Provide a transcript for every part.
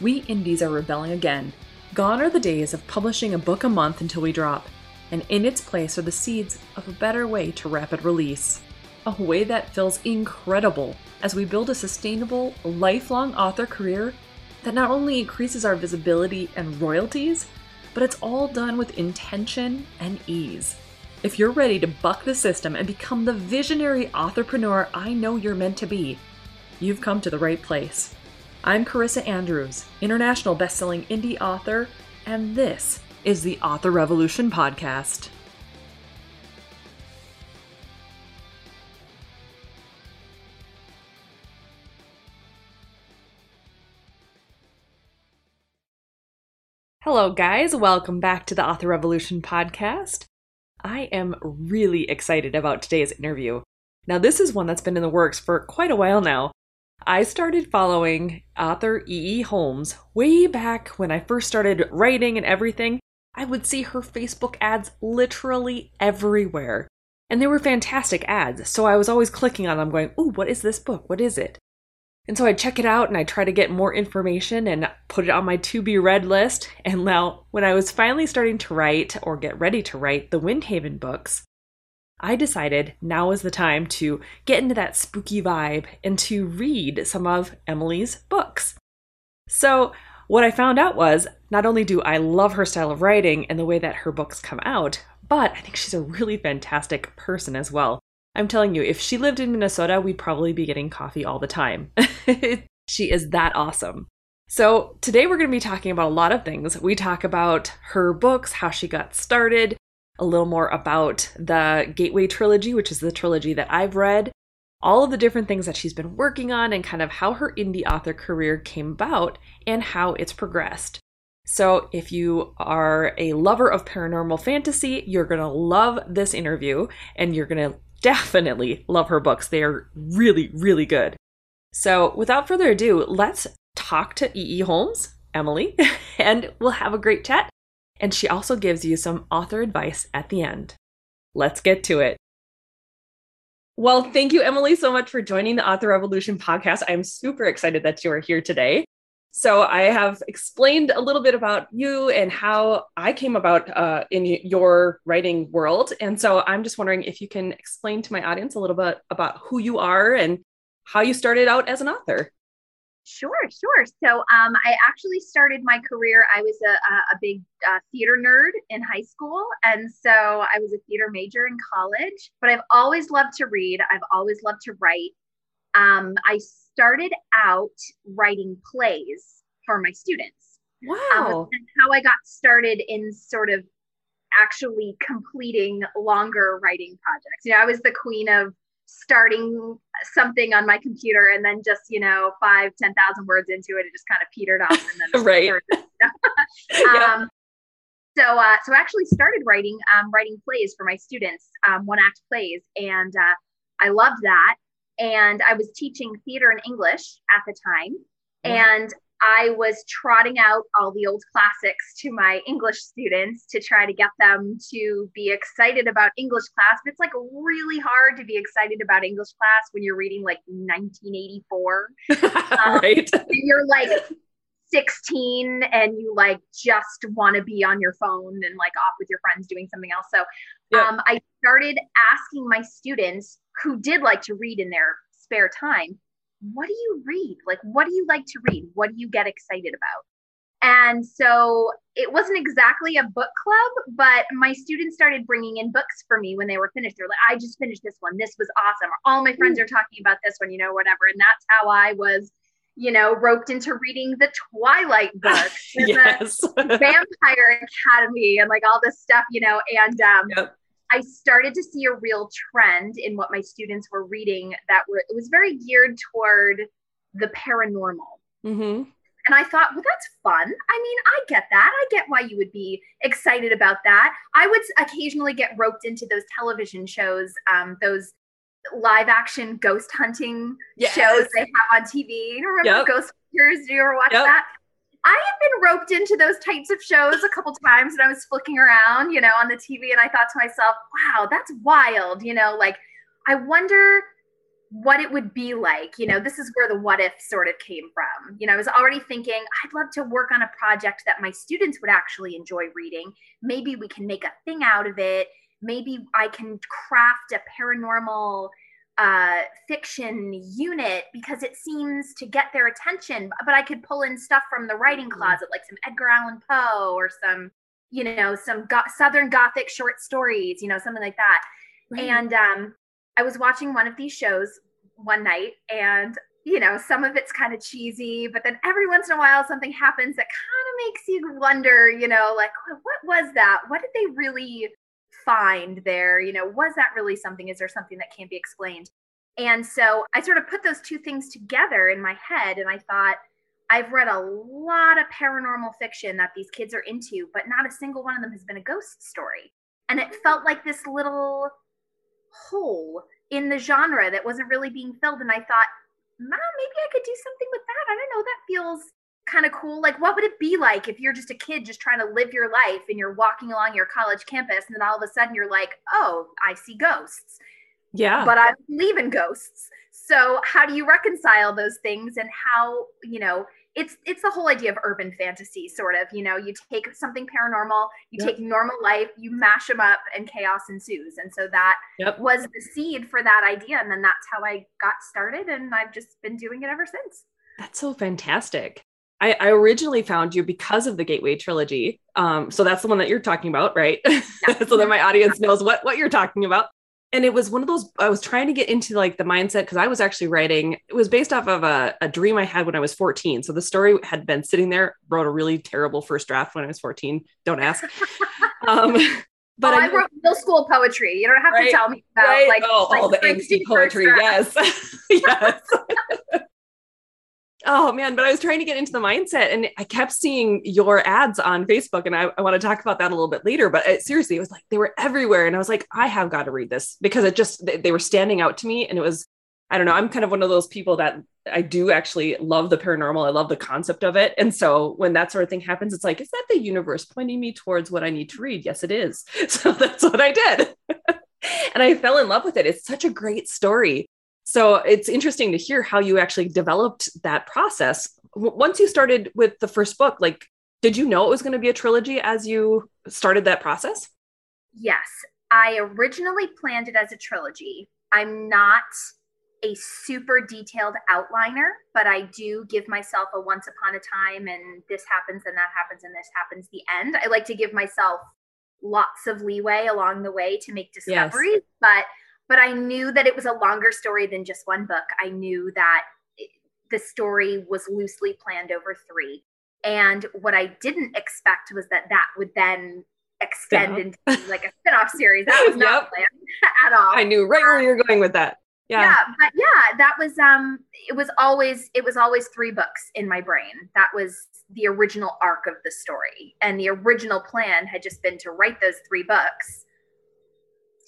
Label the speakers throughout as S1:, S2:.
S1: we indies are rebelling again. Gone are the days of publishing a book a month until we drop, and in its place are the seeds of a better way to rapid release. A way that feels incredible as we build a sustainable, lifelong author career that not only increases our visibility and royalties, but it's all done with intention and ease. If you're ready to buck the system and become the visionary entrepreneur I know you're meant to be, you've come to the right place. I'm Carissa Andrews, international best-selling indie author, and this is the Author Revolution podcast. Hello, guys. Welcome back to the Author Revolution podcast. I am really excited about today's interview. Now, this is one that's been in the works for quite a while now. I started following author E.E. E. Holmes way back when I first started writing and everything. I would see her Facebook ads literally everywhere. And they were fantastic ads, so I was always clicking on them, going, Ooh, what is this book? What is it? And so I'd check it out and I'd try to get more information and put it on my to be read list. And now, when I was finally starting to write or get ready to write the Windhaven books, I decided now is the time to get into that spooky vibe and to read some of Emily's books. So, what I found out was not only do I love her style of writing and the way that her books come out, but I think she's a really fantastic person as well. I'm telling you, if she lived in Minnesota, we'd probably be getting coffee all the time. she is that awesome. So, today we're going to be talking about a lot of things. We talk about her books, how she got started, a little more about the Gateway trilogy, which is the trilogy that I've read, all of the different things that she's been working on, and kind of how her indie author career came about and how it's progressed. So, if you are a lover of paranormal fantasy, you're going to love this interview and you're going to definitely love her books. They are really, really good. So, without further ado, let's talk to E.E. E. Holmes, Emily, and we'll have a great chat and she also gives you some author advice at the end. Let's get to it. Well, thank you, Emily, so much for joining the Author Revolution podcast. I'm super excited that you are here today. So, I have explained a little bit about you and how I came about uh, in your writing world. And so, I'm just wondering if you can explain to my audience a little bit about who you are and how you started out as an author.
S2: Sure, sure. So um, I actually started my career. I was a, a, big uh, theater nerd in high school. And so I was a theater major in college, but I've always loved to read. I've always loved to write. Um, I started out writing plays for my students.
S1: Wow.
S2: Um, how I got started in sort of actually completing longer writing projects. You know, I was the queen of starting something on my computer and then just you know five ten thousand words into it it just kind of petered off and then
S1: right.
S2: um, so uh, so I actually started writing um, writing plays for my students um, one act plays and uh, I loved that. And I was teaching theater and English at the time. And I was trotting out all the old classics to my English students to try to get them to be excited about English class. But it's like really hard to be excited about English class when you're reading like 1984.
S1: um, right.
S2: you're like 16 and you like just want to be on your phone and like off with your friends doing something else. So yeah. um, I started asking my students who did like to read in their spare time what do you read? Like, what do you like to read? What do you get excited about? And so it wasn't exactly a book club, but my students started bringing in books for me when they were finished. They're like, I just finished this one. This was awesome. Or, All my friends are talking about this one, you know, whatever. And that's how I was, you know, roped into reading the Twilight books,
S1: yes.
S2: Vampire Academy, and like all this stuff, you know. And um, yep. I started to see a real trend in what my students were reading that were it was very geared toward the paranormal.
S1: Mm-hmm.
S2: And I thought, well, that's fun. I mean, I get that. I get why you would be excited about that. I would occasionally get roped into those television shows, um, those live action ghost hunting yes. shows they have on TV. You remember yep. Ghost Hunters? Do you ever watch yep. that? I have been roped into those types of shows a couple times and I was flicking around, you know, on the TV and I thought to myself, wow, that's wild. You know, like I wonder what it would be like. You know, this is where the what if sort of came from. You know, I was already thinking, I'd love to work on a project that my students would actually enjoy reading. Maybe we can make a thing out of it. Maybe I can craft a paranormal uh, fiction unit because it seems to get their attention. But I could pull in stuff from the writing mm-hmm. closet, like some Edgar Allan Poe or some, you know, some go- Southern Gothic short stories, you know, something like that. Right. And um, I was watching one of these shows one night and you know, some of it's kind of cheesy, but then every once in a while something happens that kind of makes you wonder, you know, like what was that? What did they really find there? You know, was that really something? Is there something that can't be explained? And so I sort of put those two things together in my head and I thought, I've read a lot of paranormal fiction that these kids are into, but not a single one of them has been a ghost story. And it felt like this little hole in the genre that wasn't really being filled. And I thought, Mom, maybe I could do something with that. I don't know. That feels kind of cool. Like, what would it be like if you're just a kid just trying to live your life and you're walking along your college campus and then all of a sudden you're like, oh, I see ghosts.
S1: Yeah.
S2: But I believe in ghosts. So, how do you reconcile those things and how, you know, it's it's the whole idea of urban fantasy sort of you know you take something paranormal you yep. take normal life you mash them up and chaos ensues and so that yep. was the seed for that idea and then that's how i got started and i've just been doing it ever since
S1: that's so fantastic I, I originally found you because of the Gateway trilogy. Um, so that's the one that you're talking about, right? Yeah. so that my audience knows what what you're talking about. And it was one of those i was trying to get into like the mindset because i was actually writing it was based off of a, a, dream i had when i was 14 so the story had been sitting there wrote a really terrible first draft when i was 14 don't ask. Um,
S2: but oh, I, I, wrote middle school poetry. You don't have right, to tell me about right? like,
S1: oh,
S2: like
S1: all the angsty poetry. yes. Yes oh man but i was trying to get into the mindset and i kept seeing your ads on facebook and i, I want to talk about that a little bit later but it, seriously it was like they were everywhere and i was like i have got to read this because it just they, they were standing out to me and it was i don't know i'm kind of one of those people that i do actually love the paranormal i love the concept of it and so when that sort of thing happens it's like is that the universe pointing me towards what i need to read? Yes it is. So that's what i did. And i fell in love with it. It's such a great story so it's interesting to hear how you actually developed that process. Once you started with the first book, like, did you know it was going to be a trilogy as you started that process?
S2: Yes. I originally planned it as a trilogy. I'm not a super detailed outliner, but I do give myself a once upon a time and this happens and that happens and this happens the end. I like to give myself lots of leeway along the way to make discoveries, yes. but but I knew that it was a longer story than just one book. I knew that the story was loosely planned over three. And what I didn't expect was that that would then extend into like a spin-off series. That was not yep. planned at all.
S1: I knew right where you were going with that. Yeah.
S2: yeah. But yeah, that was um it was always it was always three books in my brain. That was the original arc of the story. And the original plan had just been to write those three books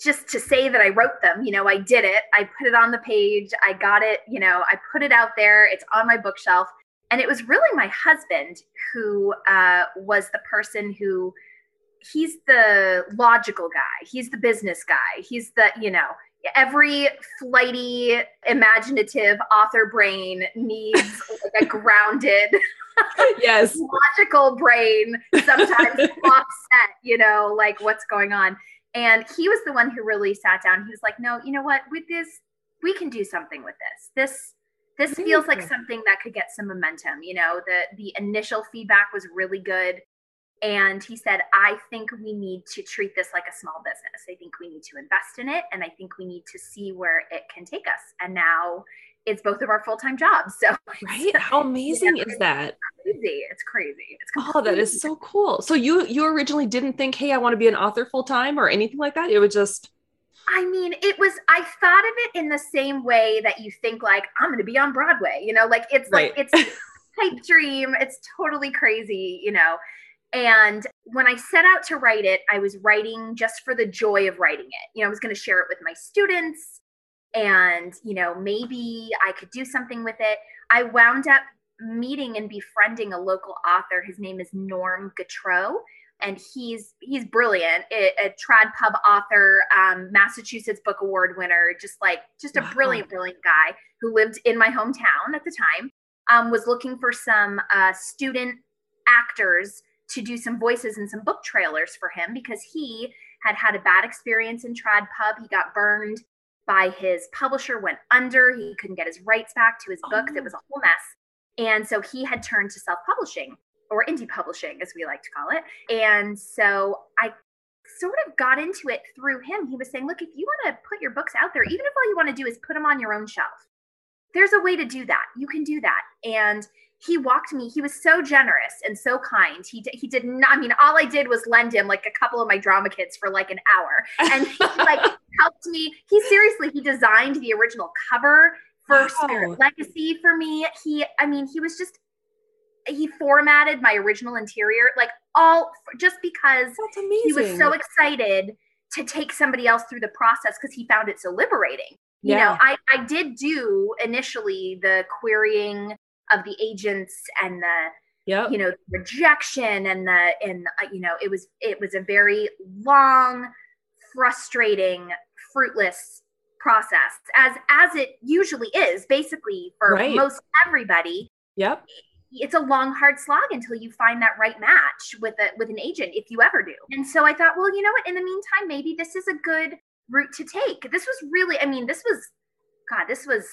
S2: just to say that I wrote them, you know, I did it. I put it on the page. I got it, you know, I put it out there. It's on my bookshelf. And it was really my husband who uh, was the person who he's the logical guy. He's the business guy. He's the, you know, every flighty, imaginative author brain needs like a grounded,
S1: yes,
S2: logical brain, sometimes offset, you know, like what's going on. And he was the one who really sat down. He was like, no, you know what? With this, we can do something with this. This this feels like something that could get some momentum. You know, the the initial feedback was really good. And he said, I think we need to treat this like a small business. I think we need to invest in it and I think we need to see where it can take us. And now it's both of our full-time jobs. So
S1: right. How amazing is that?
S2: Crazy. It's crazy. It's
S1: oh, that is so cool. So you you originally didn't think, hey, I want to be an author full-time or anything like that. It was just
S2: I mean, it was I thought of it in the same way that you think like I'm gonna be on Broadway, you know, like it's right. like it's pipe dream. It's totally crazy, you know. And when I set out to write it, I was writing just for the joy of writing it. You know, I was going to share it with my students and, you know, maybe I could do something with it. I wound up meeting and befriending a local author. His name is Norm Gautreaux and he's he's brilliant a, a trad pub author um, massachusetts book award winner just like just a wow. brilliant brilliant guy who lived in my hometown at the time um, was looking for some uh, student actors to do some voices and some book trailers for him because he had had a bad experience in trad pub he got burned by his publisher went under he couldn't get his rights back to his books oh. it was a whole mess and so he had turned to self-publishing or indie publishing, as we like to call it. And so I sort of got into it through him. He was saying, look, if you want to put your books out there, even if all you want to do is put them on your own shelf, there's a way to do that. You can do that. And he walked me. He was so generous and so kind. He he did not. I mean, all I did was lend him like a couple of my drama kits for like an hour, and he like helped me. He seriously he designed the original cover for wow. Spirit Legacy for me. He, I mean, he was just he formatted my original interior, like all just because he was so excited to take somebody else through the process because he found it so liberating. You yeah. know, I, I did do initially the querying of the agents and the
S1: yeah
S2: you know rejection and the and uh, you know it was it was a very long frustrating fruitless process as as it usually is basically for right. most everybody.
S1: Yep.
S2: It's a long hard slog until you find that right match with a with an agent if you ever do. And so i thought well you know what? In the meantime maybe this is a good route to take. This was really i mean this was god this was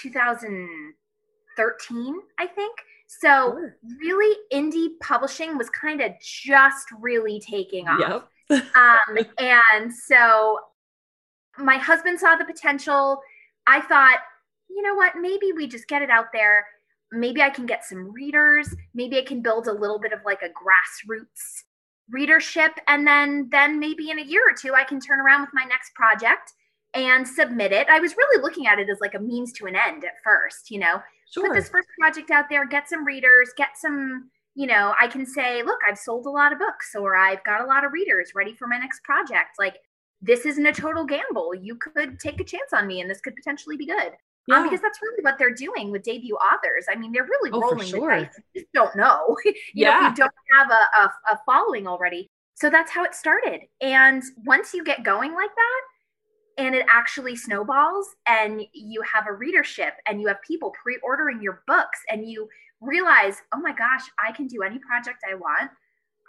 S2: 2013 i think. So sure. really indie publishing was kind of just really taking off. Yep. um, and so my husband saw the potential i thought you know what maybe we just get it out there maybe I can get some readers. Maybe I can build a little bit of like a grassroots readership. And then, then maybe in a year or two, I can turn around with my next project and submit it. I was really looking at it as like a means to an end at first, you know, sure. put this first project out there, get some readers, get some, you know, I can say, look, I've sold a lot of books or I've got a lot of readers ready for my next project. Like, this isn't a total gamble. You could take a chance on me and this could potentially be good. Um, yeah. Um, because that's really what they're doing with debut authors. I mean, they're really oh, rolling sure. the dice. You just don't know. you yeah. know, you don't have a, a, a following already. So that's how it started. And once you get going like that, and it actually snowballs, and you have a readership, and you have people pre-ordering your books, and you realize, oh my gosh, I can do any project I want.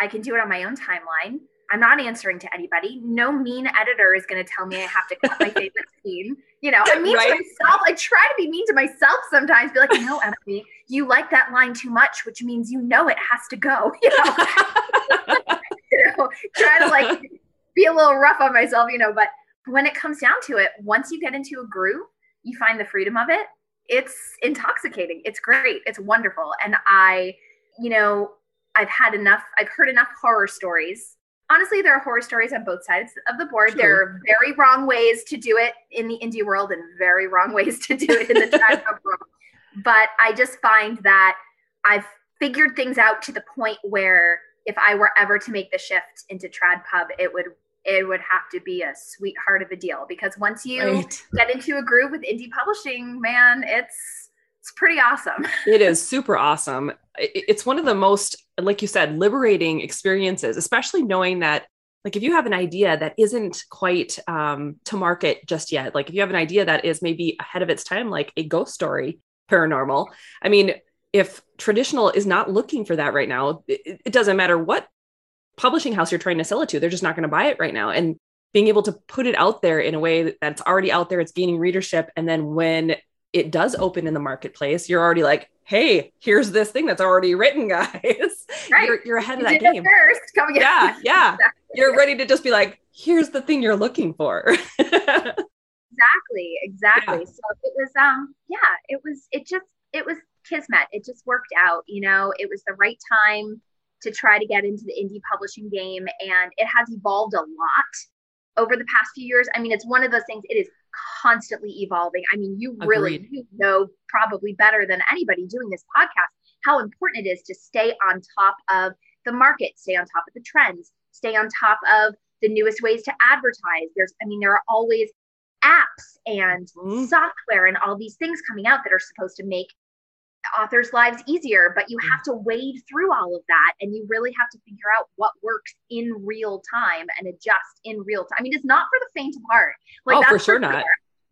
S2: I can do it on my own timeline. I'm not answering to anybody. No mean editor is going to tell me I have to cut my favorite scene. You know, I'm mean right? to myself. I try to be mean to myself sometimes. Be like, no, Emily, you like that line too much, which means you know it has to go. You know, you know try to like be a little rough on myself. You know, but when it comes down to it, once you get into a groove, you find the freedom of it. It's intoxicating. It's great. It's wonderful. And I, you know, I've had enough. I've heard enough horror stories honestly, there are horror stories on both sides of the board. There are very wrong ways to do it in the indie world and very wrong ways to do it in the trad pub world. But I just find that I've figured things out to the point where if I were ever to make the shift into trad pub, it would it would have to be a sweetheart of a deal because once you right. get into a groove with indie publishing, man, it's it's pretty awesome.
S1: It is super awesome. It's one of the most, like you said, liberating experiences, especially knowing that, like, if you have an idea that isn't quite um, to market just yet, like if you have an idea that is maybe ahead of its time, like a ghost story, paranormal. I mean, if traditional is not looking for that right now, it, it doesn't matter what publishing house you're trying to sell it to, they're just not going to buy it right now. And being able to put it out there in a way that's already out there, it's gaining readership. And then when it does open in the marketplace, you're already like, hey, here's this thing that's already written, guys. Right. You're, you're ahead you of that game.
S2: First, come
S1: yeah, yeah. Exactly. You're ready to just be like, here's the thing you're looking for.
S2: exactly, exactly. Yeah. So it was, um, yeah, it was, it just, it was kismet. It just worked out. You know, it was the right time to try to get into the indie publishing game, and it has evolved a lot over the past few years. I mean, it's one of those things. It is constantly evolving. I mean, you really you know probably better than anybody doing this podcast how important it is to stay on top of the market, stay on top of the trends, stay on top of the newest ways to advertise. There's, I mean, there are always apps and mm-hmm. software and all these things coming out that are supposed to make authors' lives easier, but you have to wade through all of that and you really have to figure out what works in real time and adjust in real time. I mean, it's not for the faint of heart.
S1: Like, oh, for sure for not.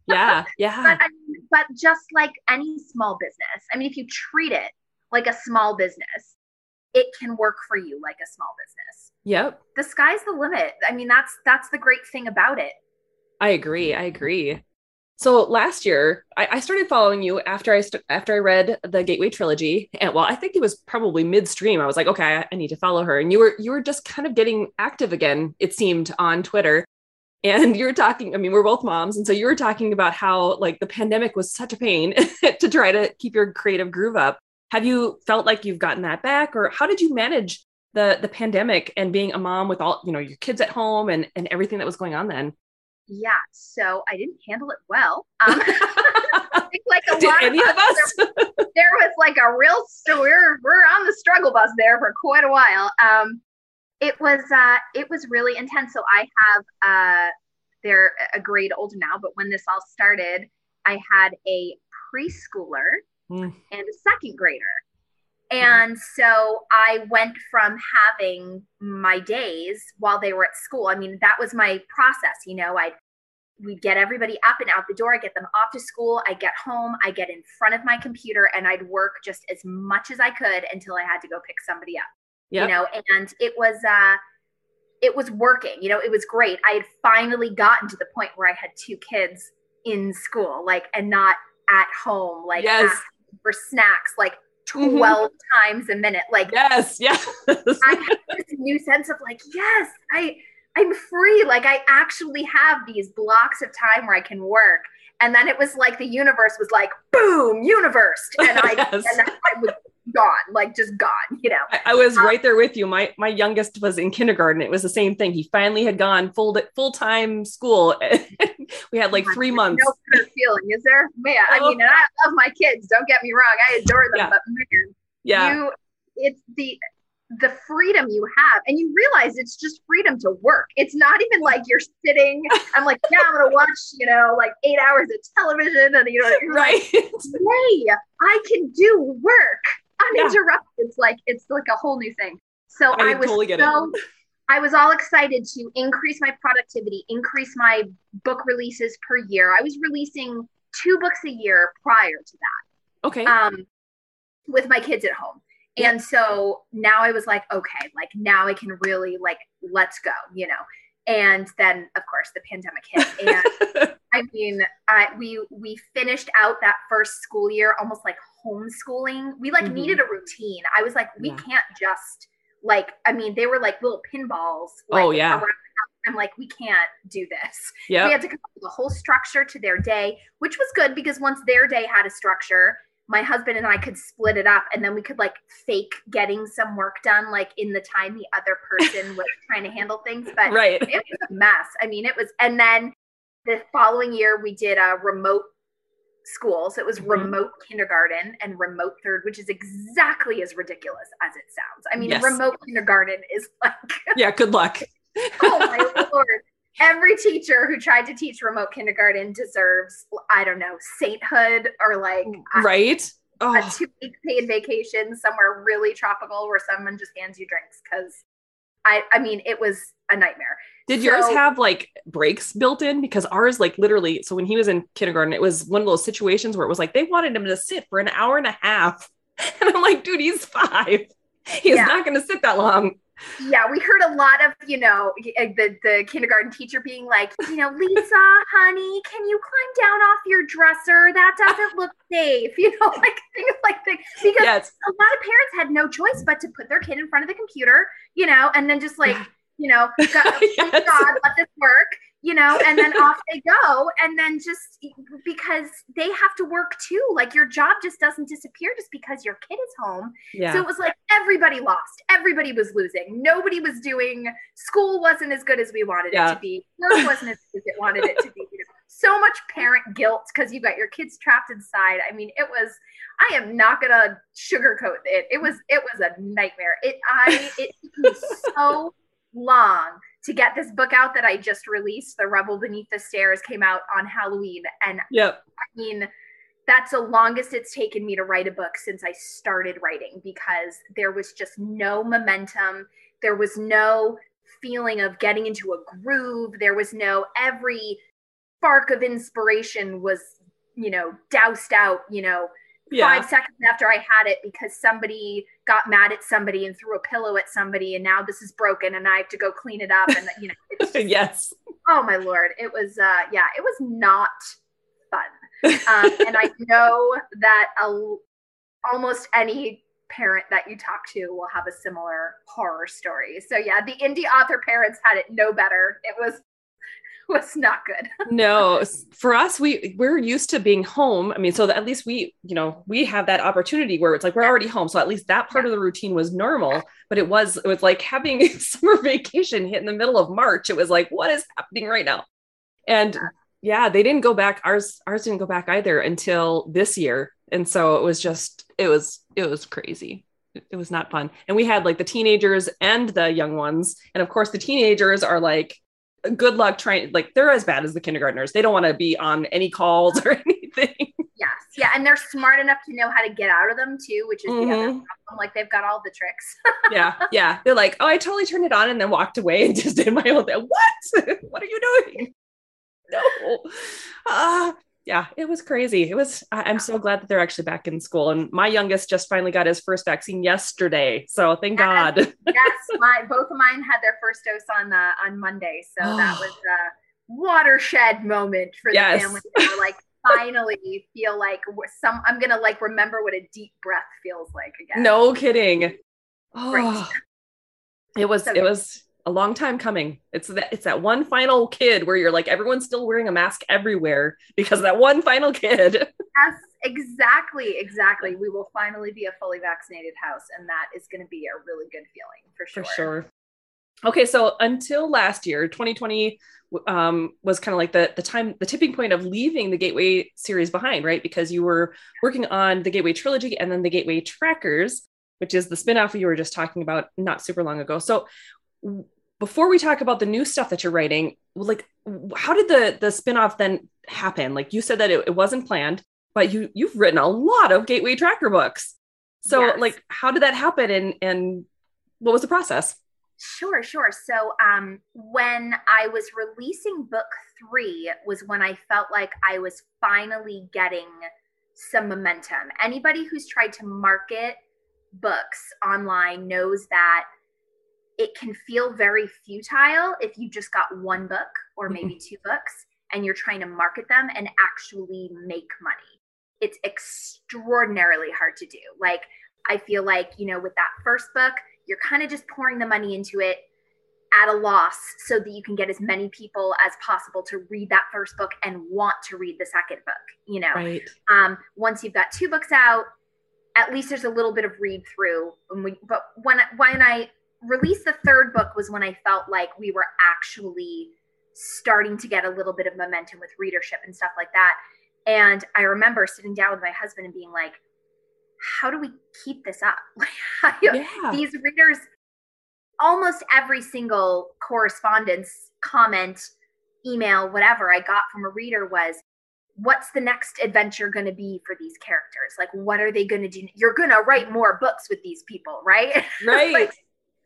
S1: Yeah, yeah.
S2: but, I mean, but just like any small business, I mean, if you treat it like a small business, it can work for you like a small business.
S1: Yep.
S2: The sky's the limit. I mean, that's that's the great thing about it.
S1: I agree. I agree. So last year, I, I started following you after I st- after I read the Gateway trilogy, and well, I think it was probably midstream. I was like, okay, I, I need to follow her, and you were you were just kind of getting active again. It seemed on Twitter, and you were talking. I mean, we're both moms, and so you were talking about how like the pandemic was such a pain to try to keep your creative groove up. Have you felt like you've gotten that back, or how did you manage the the pandemic and being a mom with all you know your kids at home and and everything that was going on then?
S2: Yeah, so I didn't handle it well. Um,
S1: like a Did lot any of us, us?
S2: There, there, was like a real so we're we're on the struggle bus there for quite a while. Um, it was uh, it was really intense. So I have uh, they're a grade older now, but when this all started, I had a preschooler mm. and a second grader. And so I went from having my days while they were at school. I mean, that was my process. You know, I'd we'd get everybody up and out the door. I get them off to school. I get home. I get in front of my computer and I'd work just as much as I could until I had to go pick somebody up. Yep. You know, and it was uh it was working. You know, it was great. I had finally gotten to the point where I had two kids in school, like and not at home, like
S1: yes.
S2: For snacks, like mm-hmm. 12 mm-hmm. times a minute. Like,
S1: yes, yes.
S2: I have this new sense of like, yes, I, I'm free. Like, I actually have these blocks of time where I can work. And then it was like the universe was like, boom, universe. And I, yes. and I was gone, like just gone, you know.
S1: I, I was um, right there with you. My my youngest was in kindergarten. It was the same thing. He finally had gone full full time school. we had like three months. No
S2: feeling, is there? Man. I mean, and I love my kids. Don't get me wrong, I adore them, yeah. but man,
S1: yeah,
S2: you, it's the the freedom you have and you realize it's just freedom to work it's not even like you're sitting i'm like yeah i'm gonna watch you know like eight hours of television and you know
S1: right
S2: like, hey i can do work uninterrupted. Yeah. It's like it's like a whole new thing. So I, I was totally so I was all excited to increase my productivity, increase my book releases per year. I was releasing two books a year prior to that.
S1: Okay.
S2: Um, with my kids at home. And so now I was like, okay, like now I can really like let's go, you know. And then of course the pandemic hit and I mean, I we we finished out that first school year almost like homeschooling. We like mm-hmm. needed a routine. I was like, we yeah. can't just like. I mean, they were like little pinballs. Like,
S1: oh yeah.
S2: I'm like, we can't do this.
S1: Yeah.
S2: We had to come up with a whole structure to their day, which was good because once their day had a structure, my husband and I could split it up and then we could like fake getting some work done like in the time the other person was trying to handle things. But
S1: right.
S2: it was a mess. I mean, it was and then the following year we did a remote school so it was mm-hmm. remote kindergarten and remote third which is exactly as ridiculous as it sounds i mean yes. remote kindergarten is like
S1: yeah good luck
S2: oh my lord every teacher who tried to teach remote kindergarten deserves i don't know sainthood or like
S1: right
S2: a, oh. a two week paid vacation somewhere really tropical where someone just hands you drinks because i i mean it was a nightmare
S1: did so, yours have like breaks built in? Because ours, like literally, so when he was in kindergarten, it was one of those situations where it was like they wanted him to sit for an hour and a half. And I'm like, dude, he's five. He's yeah. not going to sit that long.
S2: Yeah, we heard a lot of, you know, uh, the, the kindergarten teacher being like, you know, Lisa, honey, can you climb down off your dresser? That doesn't look safe. You know, like things like that. Because yes. a lot of parents had no choice but to put their kid in front of the computer, you know, and then just like you know, God, oh yes. God, let this work, you know, and then off they go. And then just because they have to work too, like your job just doesn't disappear just because your kid is home. Yeah. So it was like everybody lost, everybody was losing, nobody was doing, school wasn't as good as we wanted yeah. it to be, work wasn't as good as it wanted it to be. so much parent guilt because you got your kids trapped inside. I mean, it was I am not gonna sugarcoat it. It was it was a nightmare. It I it took me so long to get this book out that I just released. The Rebel Beneath the Stairs came out on Halloween, and
S1: yep.
S2: I mean that's the longest it's taken me to write a book since I started writing because there was just no momentum. There was no feeling of getting into a groove. There was no every spark of inspiration was, you know, doused out, you know, yeah. five seconds after I had it because somebody got mad at somebody and threw a pillow at somebody and now this is broken and I have to go clean it up and you know
S1: it's just, yes.
S2: Oh my lord. It was uh yeah, it was not fun. Um, and I know that a, almost any parent that you talk to will have a similar horror story. So yeah, the indie author parents had it no better. It was was not good.
S1: no, for us, we we're used to being home. I mean, so at least we, you know, we have that opportunity where it's like we're already home. So at least that part of the routine was normal. But it was it was like having summer vacation hit in the middle of March. It was like, what is happening right now? And yeah, they didn't go back. Ours ours didn't go back either until this year. And so it was just it was it was crazy it was not fun. And we had like the teenagers and the young ones. And of course, the teenagers are like good luck trying like they're as bad as the kindergartners. They don't want to be on any calls or anything.
S2: Yes yeah and they're smart enough to know how to get out of them too which is mm-hmm. the other mm-hmm. problem like they've got all the tricks.
S1: Yeah yeah. They're like oh i totally turned it on and then walked away and just did my own thing. What? What are you doing? No. Uh, yeah, it was crazy. It was, I'm so glad that they're actually back in school. And my youngest just finally got his first vaccine yesterday. So thank yes, God.
S2: yes, my, both of mine had their first dose on uh, on Monday. So that was a watershed moment for the yes. family. To, like finally feel like some, I'm going to like remember what a deep breath feels like again.
S1: No kidding. Oh, it was, so it was, a long time coming. It's that it's that one final kid where you're like everyone's still wearing a mask everywhere because that one final kid.
S2: Yes, exactly, exactly. We will finally be a fully vaccinated house, and that is going to be a really good feeling for sure.
S1: For sure. Okay, so until last year, 2020 um, was kind of like the the time, the tipping point of leaving the Gateway series behind, right? Because you were working on the Gateway trilogy and then the Gateway Trackers, which is the spinoff you were just talking about not super long ago. So before we talk about the new stuff that you're writing, like how did the the spinoff then happen? Like you said that it, it wasn't planned, but you you've written a lot of Gateway Tracker books. So yes. like how did that happen and and what was the process?
S2: Sure, sure. So um when I was releasing book 3 was when I felt like I was finally getting some momentum. Anybody who's tried to market books online knows that it can feel very futile if you just got one book or maybe mm-hmm. two books and you're trying to market them and actually make money. It's extraordinarily hard to do. Like, I feel like, you know, with that first book, you're kind of just pouring the money into it at a loss so that you can get as many people as possible to read that first book and want to read the second book, you know.
S1: Right.
S2: Um, once you've got two books out, at least there's a little bit of read through. But when when I release the third book was when I felt like we were actually starting to get a little bit of momentum with readership and stuff like that. And I remember sitting down with my husband and being like, how do we keep this up? yeah. These readers, almost every single correspondence, comment, email, whatever I got from a reader was, what's the next adventure going to be for these characters? Like, what are they going to do? You're going to write more books with these people, right?
S1: Right.
S2: like,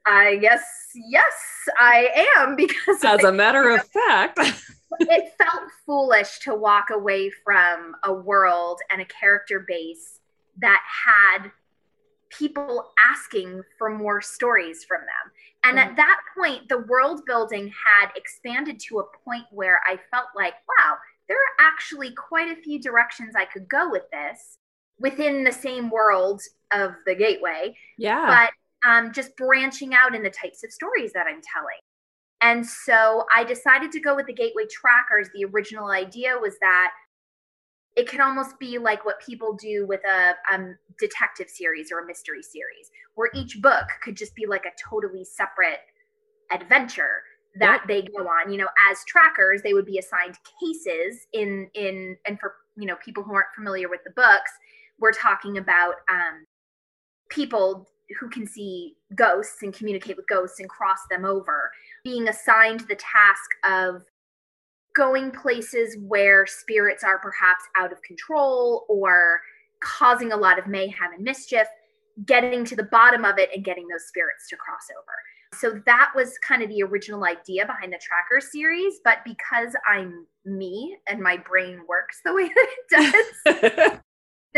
S2: I guess yes, I am because
S1: as a matter of fact,
S2: it felt foolish to walk away from a world and a character base that had people asking for more stories from them. And mm. at that point, the world building had expanded to a point where I felt like, wow, there are actually quite a few directions I could go with this within the same world of the gateway.
S1: Yeah.
S2: But um, just branching out in the types of stories that I'm telling. And so I decided to go with the Gateway Trackers. The original idea was that it can almost be like what people do with a um, detective series or a mystery series, where each book could just be like a totally separate adventure. that they go on. You know, as trackers, they would be assigned cases in in and for you know people who aren't familiar with the books, we're talking about um, people who can see ghosts and communicate with ghosts and cross them over, being assigned the task of going places where spirits are perhaps out of control or causing a lot of mayhem and mischief, getting to the bottom of it and getting those spirits to cross over. So that was kind of the original idea behind the tracker series. But because I'm me and my brain works the way that it does,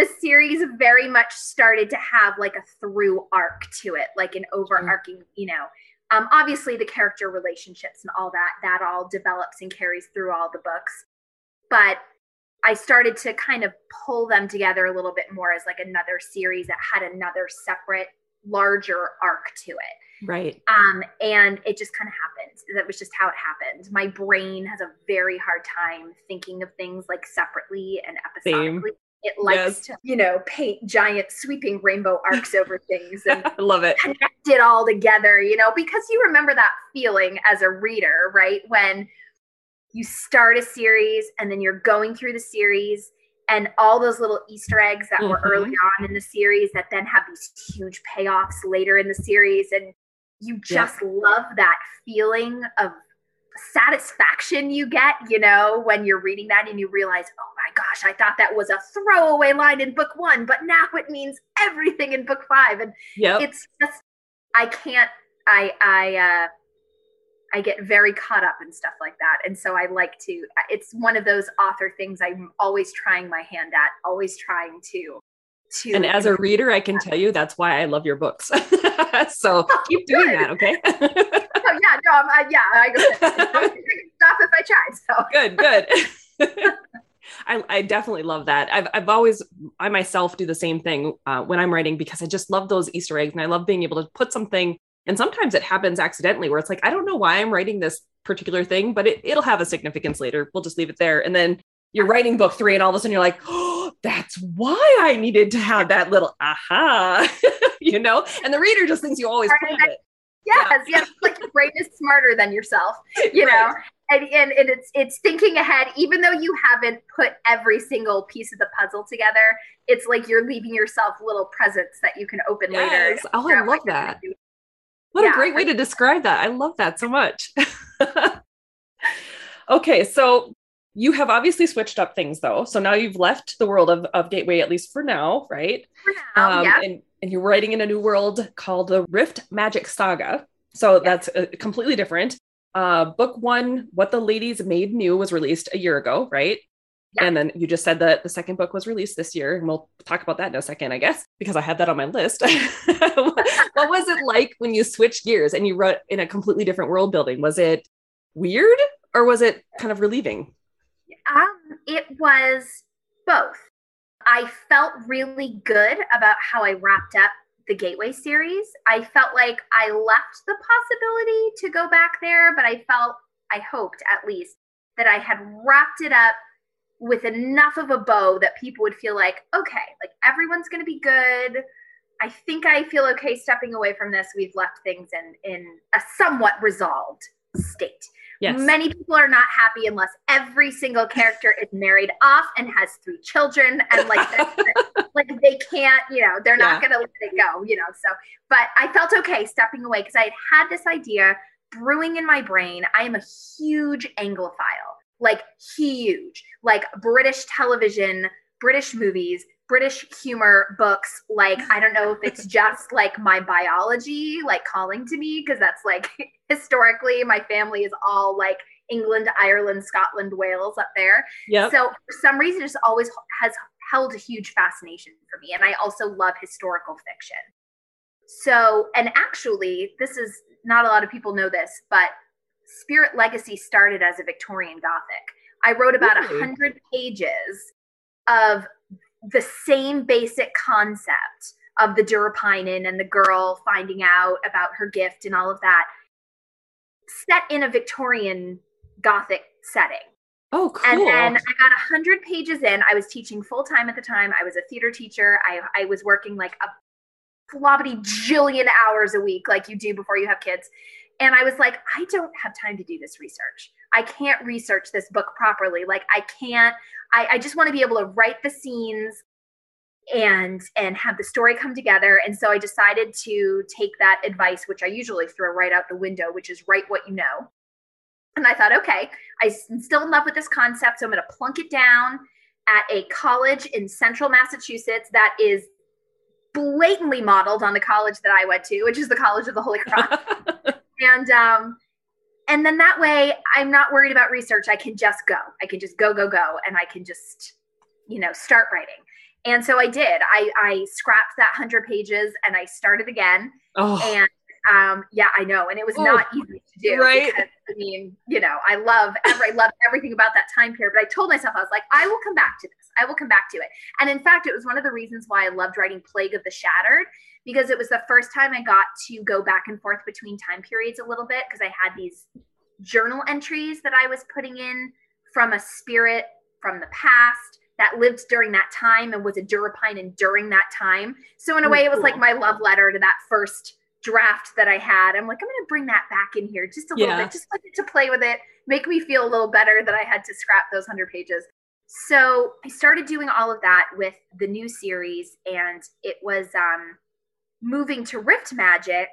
S2: the series very much started to have like a through arc to it, like an overarching, you know. Um, obviously, the character relationships and all that, that all develops and carries through all the books. But I started to kind of pull them together a little bit more as like another series that had another separate, larger arc to it.
S1: Right.
S2: Um, and it just kind of happened. That was just how it happened. My brain has a very hard time thinking of things like separately and episodically. Same. It likes yes. to, you know, paint giant sweeping rainbow arcs over things and
S1: I love it.
S2: Connect it all together, you know, because you remember that feeling as a reader, right? When you start a series and then you're going through the series and all those little Easter eggs that mm-hmm. were early on in the series that then have these huge payoffs later in the series. And you just yeah. love that feeling of satisfaction you get, you know, when you're reading that and you realize, oh my gosh, I thought that was a throwaway line in book one, but now it means everything in book five. And yep. it's just, I can't, I, I, uh, I get very caught up in stuff like that. And so I like to, it's one of those author things I'm always trying my hand at, always trying to.
S1: To and as a reader, I can tell you that's why I love your books. so oh, keep doing that, okay?
S2: oh yeah, no, I'm, uh, yeah, I stop if I try So
S1: good, good. I, I, definitely love that. I've, I've always, I myself do the same thing uh, when I'm writing because I just love those Easter eggs and I love being able to put something and sometimes it happens accidentally where it's like, I don't know why I'm writing this particular thing, but it, it'll have a significance later. We'll just leave it there. And then you're writing book three, and all of a sudden you're like, oh, that's why I needed to have that little aha, you know? And the reader just thinks you always planned it.
S2: Yes, yeah. yes. Like your brain is smarter than yourself, you right. know? And, and, and it's it's thinking ahead, even though you haven't put every single piece of the puzzle together. It's like you're leaving yourself little presents that you can open yes. later.
S1: Oh, I love that. What yeah. a great way to describe that. I love that so much. okay, so you have obviously switched up things though. So now you've left the world of, of Gateway, at least for now, right?
S2: For now, um, yeah.
S1: And, and you're writing in a new world called the Riftmagic Saga. So that's uh, completely different. Uh, book one, What the Ladies Made New, was released a year ago, right? Yeah. And then you just said that the second book was released this year, and we'll talk about that in a second, I guess, because I had that on my list. what was it like when you switched gears and you wrote in a completely different world building? Was it weird or was it kind of relieving?
S2: Um, it was both. I felt really good about how I wrapped up the Gateway series. I felt like I left the possibility to go back there, but I felt, I hoped at least, that I had wrapped it up with enough of a bow that people would feel like, okay, like everyone's going to be good. I think I feel okay stepping away from this. We've left things in in a somewhat resolved state. Yes. Many people are not happy unless every single character is married off and has three children and like like they can't, you know, they're not yeah. going to let it go, you know. So, but I felt okay stepping away because I had had this idea brewing in my brain. I am a huge Anglophile like huge, like British television, British movies, British humor books. Like, I don't know if it's just like my biology, like calling to me, because that's like historically my family is all like England, Ireland, Scotland, Wales up there. Yeah. So for some reason, it just always has held a huge fascination for me. And I also love historical fiction. So, and actually, this is not a lot of people know this, but Spirit Legacy started as a Victorian Gothic. I wrote about a really? hundred pages of the same basic concept of the Durupinen and the girl finding out about her gift and all of that, set in a Victorian Gothic setting.
S1: Oh, cool.
S2: And then I got a hundred pages in. I was teaching full time at the time. I was a theater teacher. I, I was working like a flobbity jillion hours a week, like you do before you have kids And I was like, I don't have time to do this research. I can't research this book properly. Like I can't, I, I just want to be able to write the scenes and and have the story come together. And so i decided to take that advice which i usually throw right out the window which is write what you know. And i thought okay i'm still in love with this concept so i'm going to plunk it down at a college in central massachusetts that is blatantly modeled on the college that i went to which is the college of the holy cross. And um and then that way i'm not worried about research. I can just go. I can just go go go and i can just you know start writing. And so i did. I i scrapped that 100 pages and i started again. Oh. and um yeah i know. And it was oh, not easy to do
S1: right? because,
S2: i mean you know i love every, i love everything about that time period. But i told myself i was like i will come back to this. I will come back to it. And in fact it was one of the reasons why i loved writing plague of the shattered because it was the first time i got to go back and forth between time periods a little bit because i had these journal entries that I was putting in from a spirit from the past that lived during that time and was a Durupinen during that time. So in a oh, way, it was like my love letter to that first draft that I had. I'm like, I'm going to bring that back in here just a little yeah. bit, just to play with it, make me feel a little better that I had to scrap those hundred pages. So I started doing all of that with the new series, and it was um, moving to Riftmagic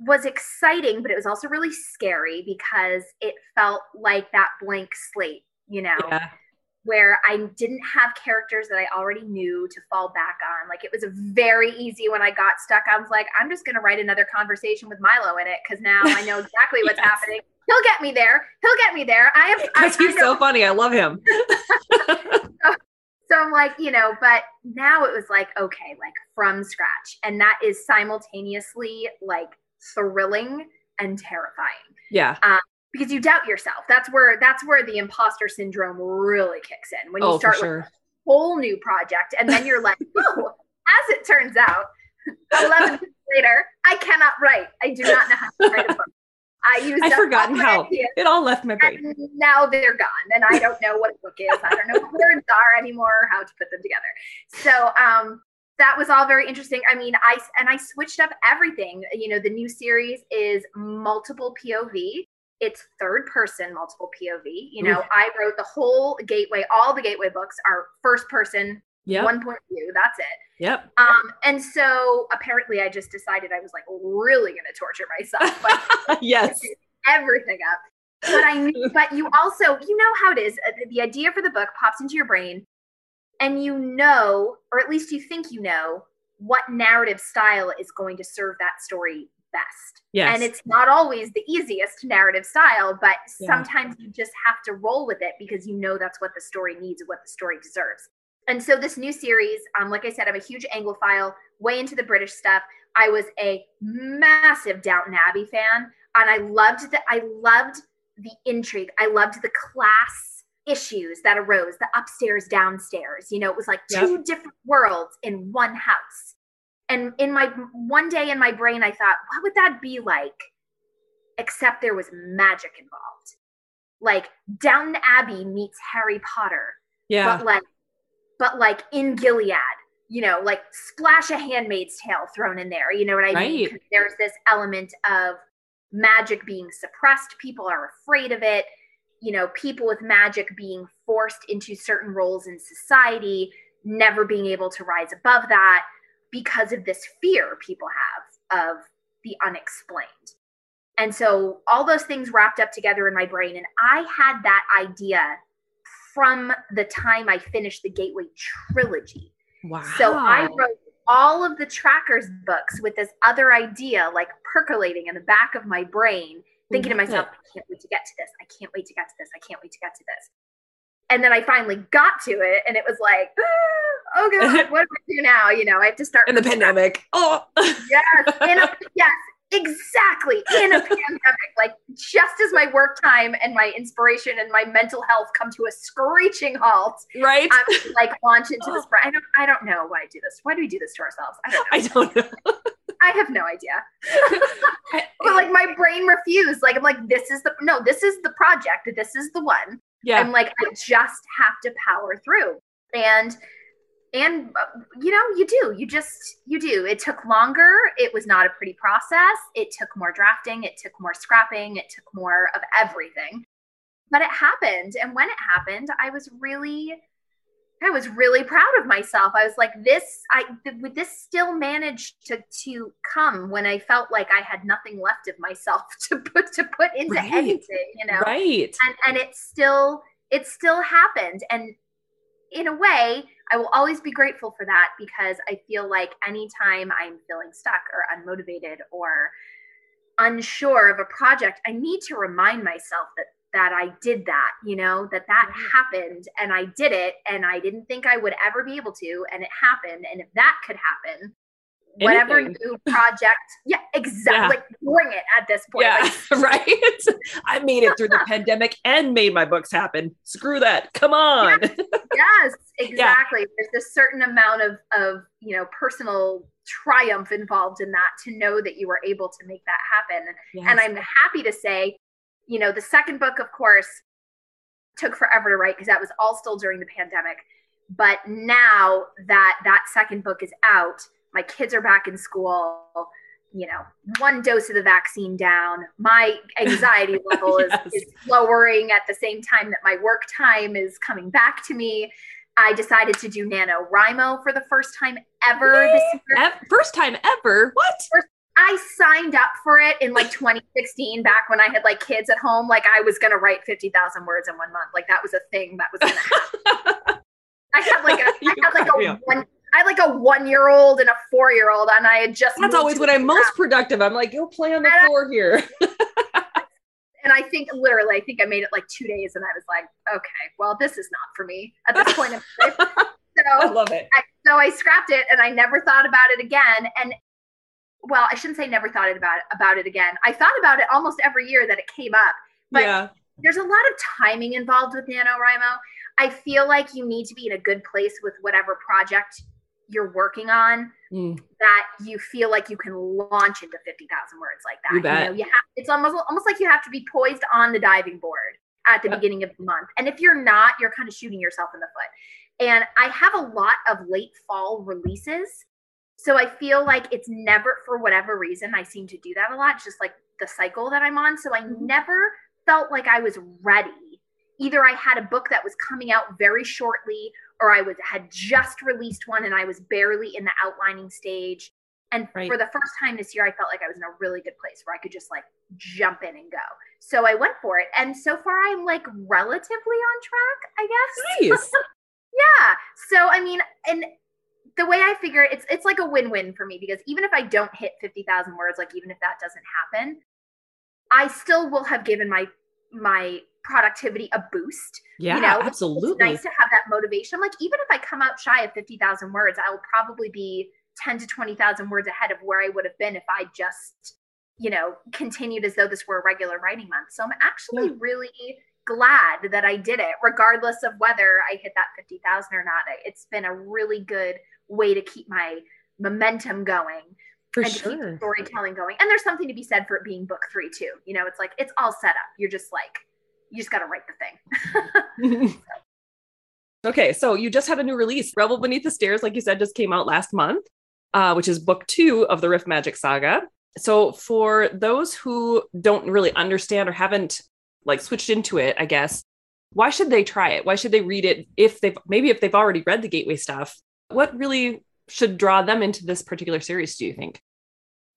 S2: was exciting, but it was also really scary because it felt like that blank slate, you know, yeah. where I didn't have characters that I already knew to fall back on. Like it was very easy when I got stuck. I was like, I'm just going to write another conversation with Milo in it because now I know exactly what's yes. happening. He'll get me there. He'll get me there. I have.
S1: I, he's I so funny. I love him.
S2: so, so I'm like, you know, but now it was like, okay, like from scratch. And that is simultaneously like thrilling and terrifying.
S1: Yeah.
S2: Um, because you doubt yourself. That's where that's where the imposter syndrome really kicks in when you
S1: oh,
S2: start
S1: sure.
S2: with a whole new project and then you're like, oh, as it turns out, 11 years later, I cannot write. I do not know how to write a book. I used.
S1: I've forgotten how it all left my brain.
S2: now they're gone, and I don't know what a book is. I don't know what words are anymore, or how to put them together. So, um, that was all very interesting. I mean, I and I switched up everything. You know, the new series is multiple POV. It's third person multiple POV. You know, Ooh. I wrote the whole Gateway. All the Gateway books are first person, yep. one point view. That's it.
S1: Yep.
S2: Um, and so apparently, I just decided I was like really going to torture myself.
S1: But yes,
S2: everything up. But I knew, but you also, you know how it is. Uh, the idea for the book pops into your brain and you know, or at least you think you know, what narrative style is going to serve that story best.
S1: Yes.
S2: And it's not always the easiest narrative style, but yeah. sometimes you just have to roll with it because you know that's what the story needs and what the story deserves. And so this new series, um, like I said, I'm a huge Anglophile, way into the British stuff. I was a massive Downton Abbey fan, and I loved the I loved the intrigue. I loved the class issues that arose the upstairs downstairs. You know it was like two different worlds in one house. And in my one day in my brain i thought what would that be like? Except there was magic involved. Like downton abbey meets harry potter
S1: yeah.
S2: but like but like in gilead you know like splash a handmaid's tale thrown in there you know what i right. mean there's this element of magic being suppressed people are afraid of it you know, people with magic being forced into certain roles in society, never being able to rise above that because of this fear people have of the unexplained. And so all those things wrapped up together in my brain. And I had that idea from the time I finished the Gateway trilogy.
S1: Wow.
S2: So I wrote all of the trackers books with this other idea like percolating in the back of my brain thinking to myself, I can't wait to get to this. I can't wait to get to this. I can't wait to get to this. And then I finally got to it, and it was like, oh god, what do I do now? You know, I have to start
S1: in the pandemic. Oh,
S2: yes, in a, yes, exactly in a pandemic. Like just as my work time and my inspiration and my mental health come to a screeching halt,
S1: right?
S2: I'm like launch into this. I don't, I don't know why I do this. Why do we do this to ourselves? I don't know.
S1: I don't know.
S2: I have no idea. but like my brain refused. Like I'm like, this is the no, this is the project. This is the one.
S1: Yeah.
S2: I'm like, I just have to power through. And and uh, you know you do you just you do. It took longer it was not a pretty process it took more drafting it took more scrapping it took more of everything. But it happened and when it happened i was really i was really proud of myself. I was like this i th- this still managed to to come when i felt like i had nothing left of myself to put to put into right. anything you know?
S1: Right.
S2: And and it still it still happened. And in a way I will always be grateful for that because I feel like anytime I'm feeling stuck or unmotivated or unsure of a project, I need to remind myself that that I did that, you know, that that happened and I did it and I didn't think I would ever be able to and it happened and if that could happen, whatever Anything. new project. Yeah, exactly. Yeah. Like bring it at this point.
S1: Yeah, like, right. I made it through the pandemic and made my books happen. Screw that. Come on.
S2: Yes, yes exactly. Yeah. There's a certain amount of of you know personal triumph involved in that to know that you were able to make that happen. Yes. And I'm happy to say, you know, the second book, of course, took forever to write because that was all still during the pandemic. But now that that second book is out, my kids are back in school you know one dose of the vaccine down my anxiety level is, yes. is lowering at the same time that my work time is coming back to me i decided to do NaNoWriMo for the first time ever Yay! this
S1: year first time ever what
S2: first, I signed up for it in like 2016, back when I had like kids at home. Like I was gonna write 50,000 words in one month. Like that was a thing that was gonna happen. I had like a, I had like a one I had like a one year old and a four year old, and I had just.
S1: That's always when I'm most productive. I'm like, go play on the and floor I, here.
S2: and I think literally, I think I made it like two days, and I was like, okay, well, this is not for me at this point in life.
S1: So I love it.
S2: I, so I scrapped it, and I never thought about it again. And well, I shouldn't say never thought about it, about it again. I thought about it almost every year that it came up, but yeah. there's a lot of timing involved with NaNoWriMo. I feel like you need to be in a good place with whatever project you're working on mm. that you feel like you can launch into 50,000 words like that.
S1: You, bet. you know,
S2: you have, it's almost, almost like you have to be poised on the diving board at the yep. beginning of the month. And if you're not, you're kind of shooting yourself in the foot. And I have a lot of late fall releases. So I feel like it's never, for whatever reason, I seem to do that a lot, it's just like the cycle that I'm on. So I mm-hmm. never felt like I was ready. Either I had a book that was coming out very shortly or I was had just released one and I was barely in the outlining stage. And right. for the first time this year, I felt like I was in a really good place where I could just like jump in and go. So I went for it. And so far I'm like relatively on track, I
S1: guess. Nice.
S2: yeah. So I mean, and the way I figure it, it's it's like a win-win for me because even if I don't hit 50,000 words, like even if that doesn't happen, I still will have given my my productivity a boost.
S1: Yeah, you know, absolutely.
S2: It's nice to have that motivation. Like even if I come out shy of 50,000 words, I will probably be 10 to 20,000 words ahead of where I would have been if I just, you know, continued as though this were a regular writing month. So I'm actually yeah. really glad that I did it, regardless of whether I hit that 50,000 or not. It's been a really good way to keep my momentum going.
S1: For
S2: and
S1: sure.
S2: to keep storytelling going. And there's something to be said for it being book three too. You know, it's like it's all set up. You're just like you just got to write the thing.
S1: okay, so you just had a new release. Rebel Beneath the Stairs, like you said, just came out last month, uh, which is book two of the Riftmagic saga. So for those who don't really understand or haven't like switched into it, I guess, why should they try it? Why should they read it if they've maybe if they've already read the Gateway stuff? What really should draw them into this particular series, do you think?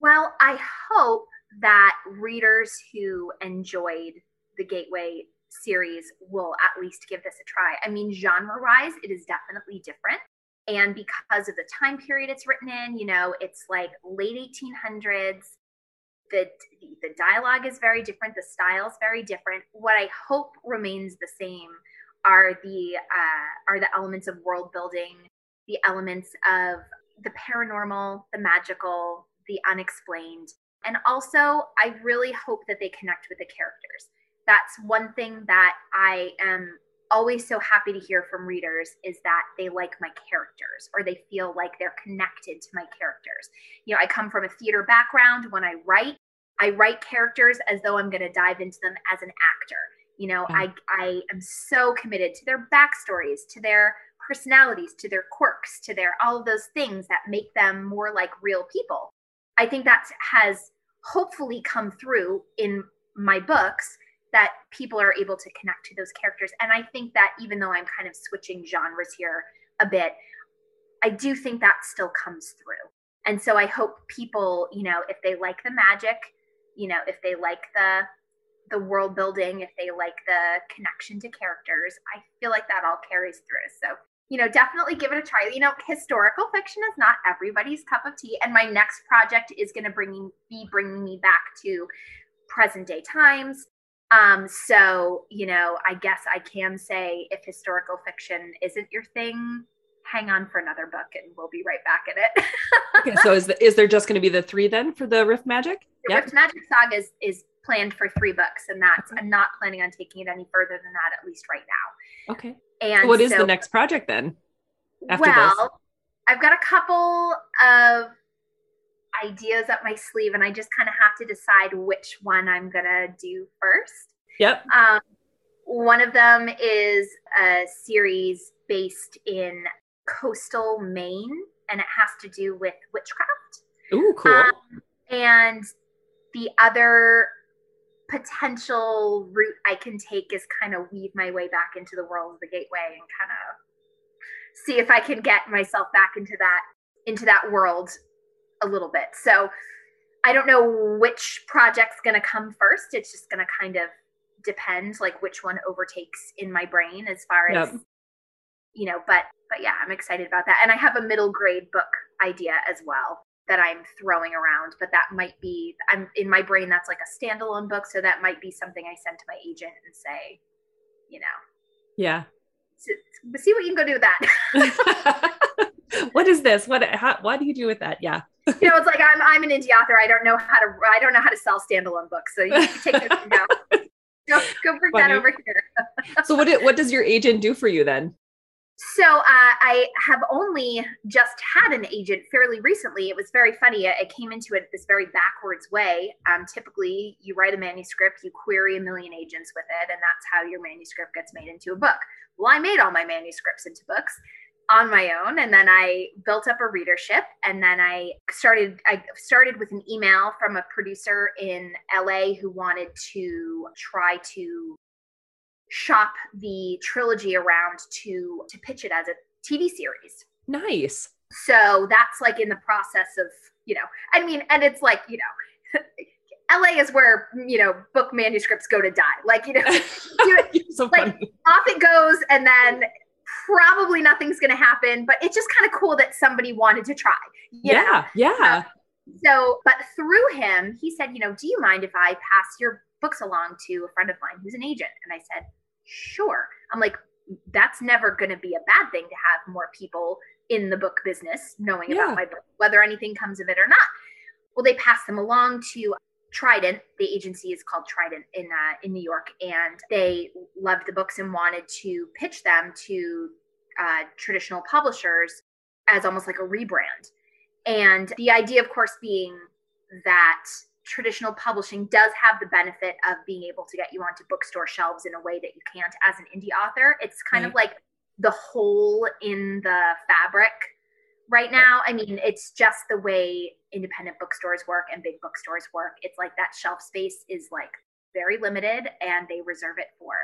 S2: Well, I hope that readers who enjoyed the Gateway series will at least give this a try. I mean, genre wise, it is definitely different. And because of the time period it's written in, you know, it's like late 1800s. The, the dialogue is very different. The style is very different. What I hope remains the same are the uh, are the elements of world building, the elements of the paranormal, the magical, the unexplained, and also I really hope that they connect with the characters that's one thing that I am always so happy to hear from readers is that they like my characters or they feel like they're connected to my characters. You know, I come from a theater background. When I write, I write characters as though I'm going to dive into them as an actor. You know, hmm. I I am so committed to their backstories, to their personalities, to their quirks, to their all of those things that make them more like real people. I think that has hopefully come through in my books that people are able to connect to those characters. And I think that even though I'm kind of switching genres here a bit, I do think that still comes through. And so I hope people, you know, if they like the magic, you know, if they like the the world building, if they like the connection to characters, I feel like that all carries through. So, you know, definitely give it a try. You know, historical fiction is not everybody's cup of tea, and my next project is going to bring be bringing me back to present day times. Um, so, you know, I guess I can say if historical fiction isn't your thing, hang on for another book and we'll be right back at it.
S1: okay, so is the, is there just going to be the three then for the Riftmagic?
S2: The yep. Rift Magic Saga is, is planned for three books, and that's okay. I'm not planning on taking it any further than that at least right now.
S1: Okay. And so what is so, the next project then?
S2: After well, this? I've got a couple of ideas up my sleeve, and I just kind of have to decide which one I'm gonna do first.
S1: Yep.
S2: Um, one of them is a series based in coastal Maine, and it has to do with witchcraft.
S1: Ooh, cool. Um,
S2: and the other potential route I can take is kind of weave my way back into the world of the gateway and kind of see if I can get myself back into that into that world a little bit. So I don't know which project's going to come first. It's just going to kind of depend like which one overtakes in my brain as far as yep. you know, but but yeah, I'm excited about that. And I have a middle grade book idea as well that I'm throwing around, but that might be I'm in my brain that's like a standalone book, so that might be something I send to my agent and say, you know.
S1: Yeah.
S2: See what you can go do with that.
S1: what is this? What how, what do you do with that? Yeah.
S2: You know, it's like I'm I'm an indie author. I don't know how to I don't know how to sell standalone books. So you can take this and go. Go, bring Funny. that over here.
S1: so what what does your agent do for you then?
S2: So uh, I have only just had an agent fairly recently. It was very funny. It came into it this very backwards way. Um, typically, you write a manuscript, you query a million agents with it, and that's how your manuscript gets made into a book. Well, I made all my manuscripts into books on my own, and then I built up a readership, and then I started. I started with an email from a producer in LA who wanted to try to shop the trilogy around to to pitch it as a TV series.
S1: Nice.
S2: So that's like in the process of, you know, I mean, and it's like, you know, LA is where, you know, book manuscripts go to die. Like, you know, so like funny. off it goes and then probably nothing's going to happen, but it's just kind of cool that somebody wanted to try.
S1: yeah. Know? Yeah.
S2: Um, so, but through him, he said, you know, do you mind if I pass your books along to a friend of mine who's an agent? And I said, sure. I'm like, that's never going to be a bad thing to have more people in the book business knowing yeah. about my book, whether anything comes of it or not. Well, they pass them along to Trident. The agency is called Trident in uh, in New York, and they loved the books and wanted to pitch them to uh, traditional publishers as almost like a rebrand. And the idea, of course, being that traditional publishing does have the benefit of being able to get you onto bookstore shelves in a way that you can't as an indie author. It's kind right. of like the hole in the fabric right now. I mean, it's just the way independent bookstores work and big bookstores work. It's like that shelf space is like very limited and they reserve it for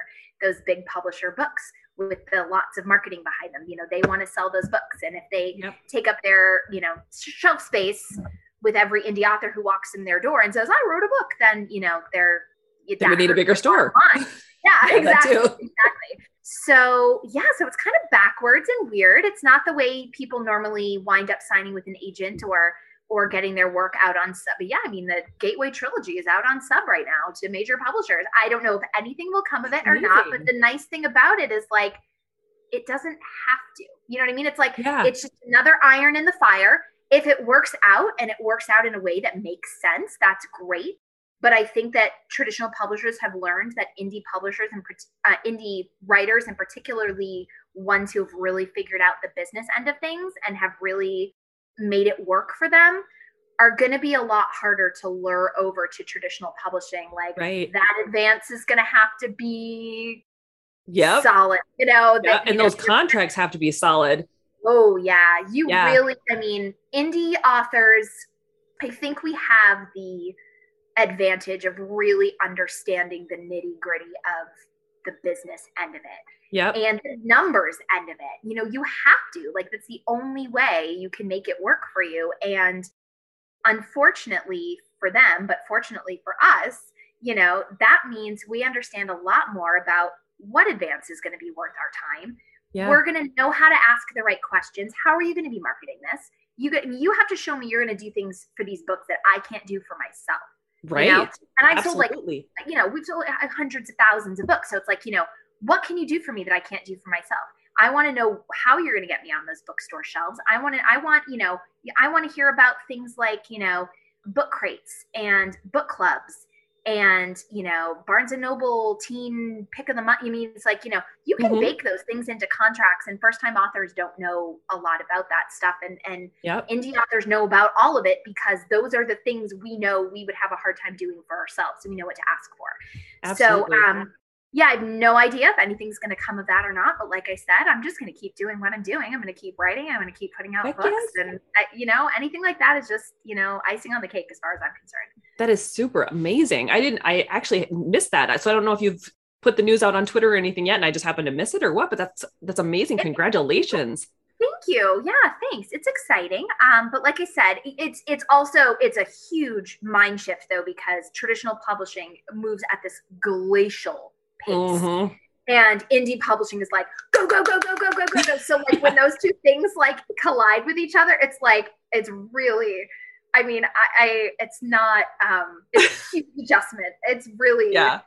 S2: those big publisher books with the lots of marketing behind them. You know, they want to sell those books and if they yep. take up their, you know, shelf space, with every indie author who walks in their door and says, I wrote a book, then, you know, they're,
S1: they would need a bigger store.
S2: yeah, yeah, exactly. Exactly. So, yeah, so it's kind of backwards and weird. It's not the way people normally wind up signing with an agent or or getting their work out on sub. But yeah, I mean, the Gateway trilogy is out on sub right now to major publishers. I don't know if anything will come of it or not, but the nice thing about it is like it doesn't have to. You know what I mean? It's like yeah. it's just another iron in the fire if it works out and it works out in a way that makes sense, that's great. But I think that traditional publishers have learned that indie publishers and uh, indie writers, and particularly ones who have really figured out the business end of things and have really made it work for them, are going to be a lot harder to lure over to traditional publishing. Like
S1: right.
S2: that advance is going to have to be
S1: yeah
S2: solid you know
S1: and those contracts have to be solid
S2: oh yeah you yeah. really i mean indie authors i think we have the advantage of really understanding the nitty gritty of the business end of it
S1: yeah
S2: and the numbers end of it. You know you have to like that's the only way you can make it work for you. And unfortunately for them but fortunately for us you know that means we understand a lot more about what advance is going to be worth our time. Yeah. we're going to know how to ask the right questions. How are you going to be marketing this? You get you have to show me you're going to do things for these books that i can't do for myself
S1: right you know? and
S2: i've Absolutely. told like you know we've sold uh, hundreds of thousands of books so it's like you know what can you do for me that I can't do for myself? I want to know how you're going to get me on those bookstore shelves. I want to, I want, you know, I want to hear about things like, you know, book crates and book clubs and, you know, Barnes and Noble teen pick of the month. You mean it's like, you know, you can mm-hmm. bake those things into contracts and first time authors don't know a lot about that stuff. And, and
S1: yep.
S2: indie authors know about all of it because those are the things we know we would have a hard time doing for ourselves. So we know what to ask for. Absolutely. So, um, yeah, I have no idea if anything's going to come of that or not. But like I said, I'm just going to keep doing what I'm doing. I'm going to keep writing. I'm going to keep putting out Heck books, yes. and uh, you know, anything like that is just you know icing on the cake as far as I'm concerned.
S1: That is super amazing. I didn't. I actually missed that. So I don't know if you've put the news out on Twitter or anything yet, and I just happened to miss it or what. But that's that's amazing. Congratulations.
S2: Thank you. Yeah, thanks. It's exciting. Um, but like I said, it's it's also it's a huge mind shift though because traditional publishing moves at this glacial pace. Mm-hmm. And indie publishing is like go go go go go go go go. So like when those two things like collide with each other, it's like it's really. I mean, I, I it's not um it's a huge adjustment. It's really
S1: yeah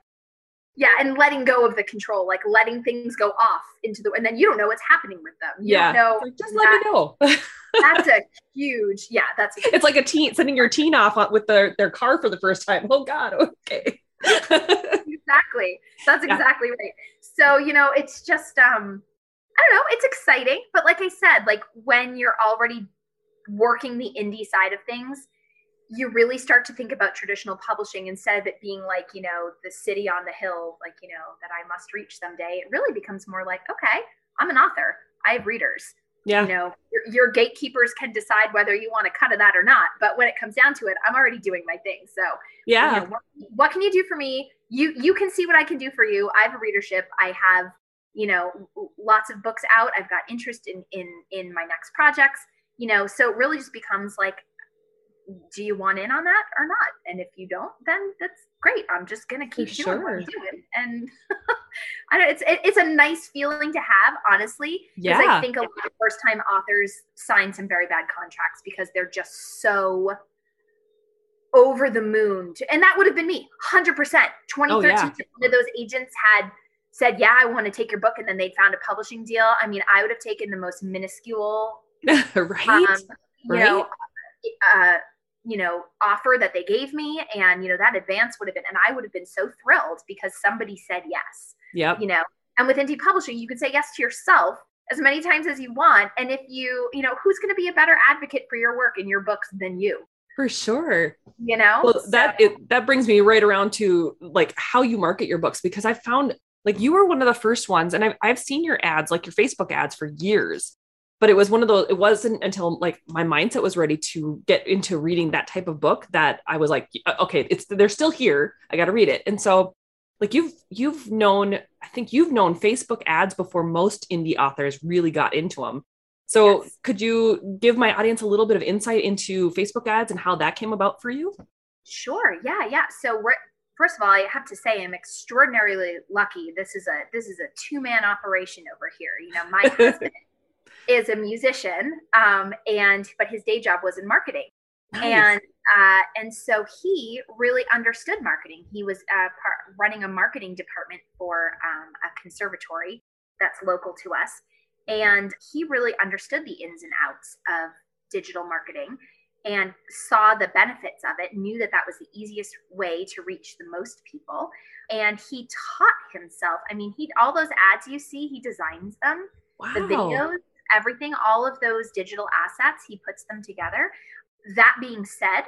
S2: yeah and letting go of the control like letting things go off into the and then you don't know what's happening with them you
S1: yeah
S2: no,
S1: like, just let me know
S2: that's a huge yeah that's
S1: a, it's like a teen sending your teen off with their their car for the first time oh god okay
S2: exactly. That's exactly yeah. right. So, you know, it's just um I don't know, it's exciting, but like I said, like when you're already working the indie side of things, you really start to think about traditional publishing instead of it being like, you know, the city on the hill, like, you know, that I must reach someday. It really becomes more like, okay, I'm an author. I have readers.
S1: Yeah.
S2: You know, your, your, gatekeepers can decide whether you want to cut of that or not. But when it comes down to it, I'm already doing my thing. So
S1: yeah,
S2: you know, what, what, can you do for me? You you can see what I can do for you. I have a readership. I have you know lots of books out. I've got interest in in in my next projects. You know, so it really just becomes like do you want in on that or not? And if you don't, then that's great. I'm just gonna keep For doing sure. what I'm doing. And I don't. It's it, it's a nice feeling to have, honestly.
S1: Yeah.
S2: I think a lot of first time authors sign some very bad contracts because they're just so over the moon. To, and that would have been me, hundred percent. 2013, oh, yeah. one of those agents had said, "Yeah, I want to take your book," and then they found a publishing deal. I mean, I would have taken the most minuscule,
S1: right? Um,
S2: you right? know, uh, you know offer that they gave me and you know that advance would have been and i would have been so thrilled because somebody said yes.
S1: Yeah
S2: you know and with indie publishing you can say yes to yourself as many times as you want and if you you know who's going to be a better advocate for your work and your books than you?
S1: For sure.
S2: You know?
S1: Well so. that it, that brings me right around to like how you market your books because i found like you were one of the first ones and I've, I've seen your ads like your facebook ads for years but it was one of those it wasn't until like my mindset was ready to get into reading that type of book that i was like uh, okay it's they're still here i got to read it. And so like you've you've known i think you've known facebook ads before most indie authors really got into them so yes. could you give my audience a little bit of insight into facebook ads and how that came about for you?
S2: Sure yeah yeah. So we're first of all i have to say i'm extraordinarily lucky. This is a this is a two-man operation over here you know my husband is a musician, um, and but his day job was in marketing. Nice. And uh, and so he really understood marketing. He was uh, part, running a marketing department for um, a conservatory that's local to us, and he really understood the ins and outs of digital marketing and saw the benefits of it. Knew that that was the easiest way to reach the most people, and he taught himself. I mean, he all those ads you see, he designs them.
S1: Wow.
S2: The videos everything, all of those digital assets, he puts them together. That being said,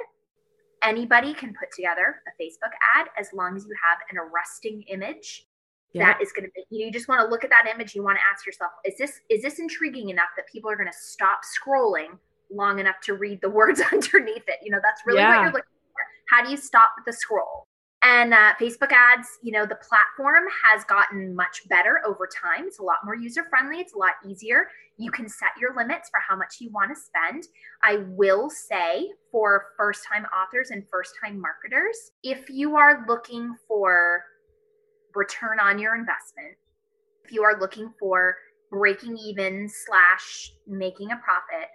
S2: anybody can put together a Facebook ad as long as you have an arresting image that is going to make you, you just want to look at that image you want to ask yourself is this is this intriguing enough that people are going to stop scrolling long enough to read the words underneath it you know that's really yeah. what you're looking for how do you stop the scroll and uh, Facebook ads, you know, the platform has gotten much better over time. It's a lot more user friendly, it's a lot easier. You can set your limits for how much you want to spend. I will say for first time authors and first time marketers, if you are looking for return on your investment, if you are looking for breaking even slash making a profit,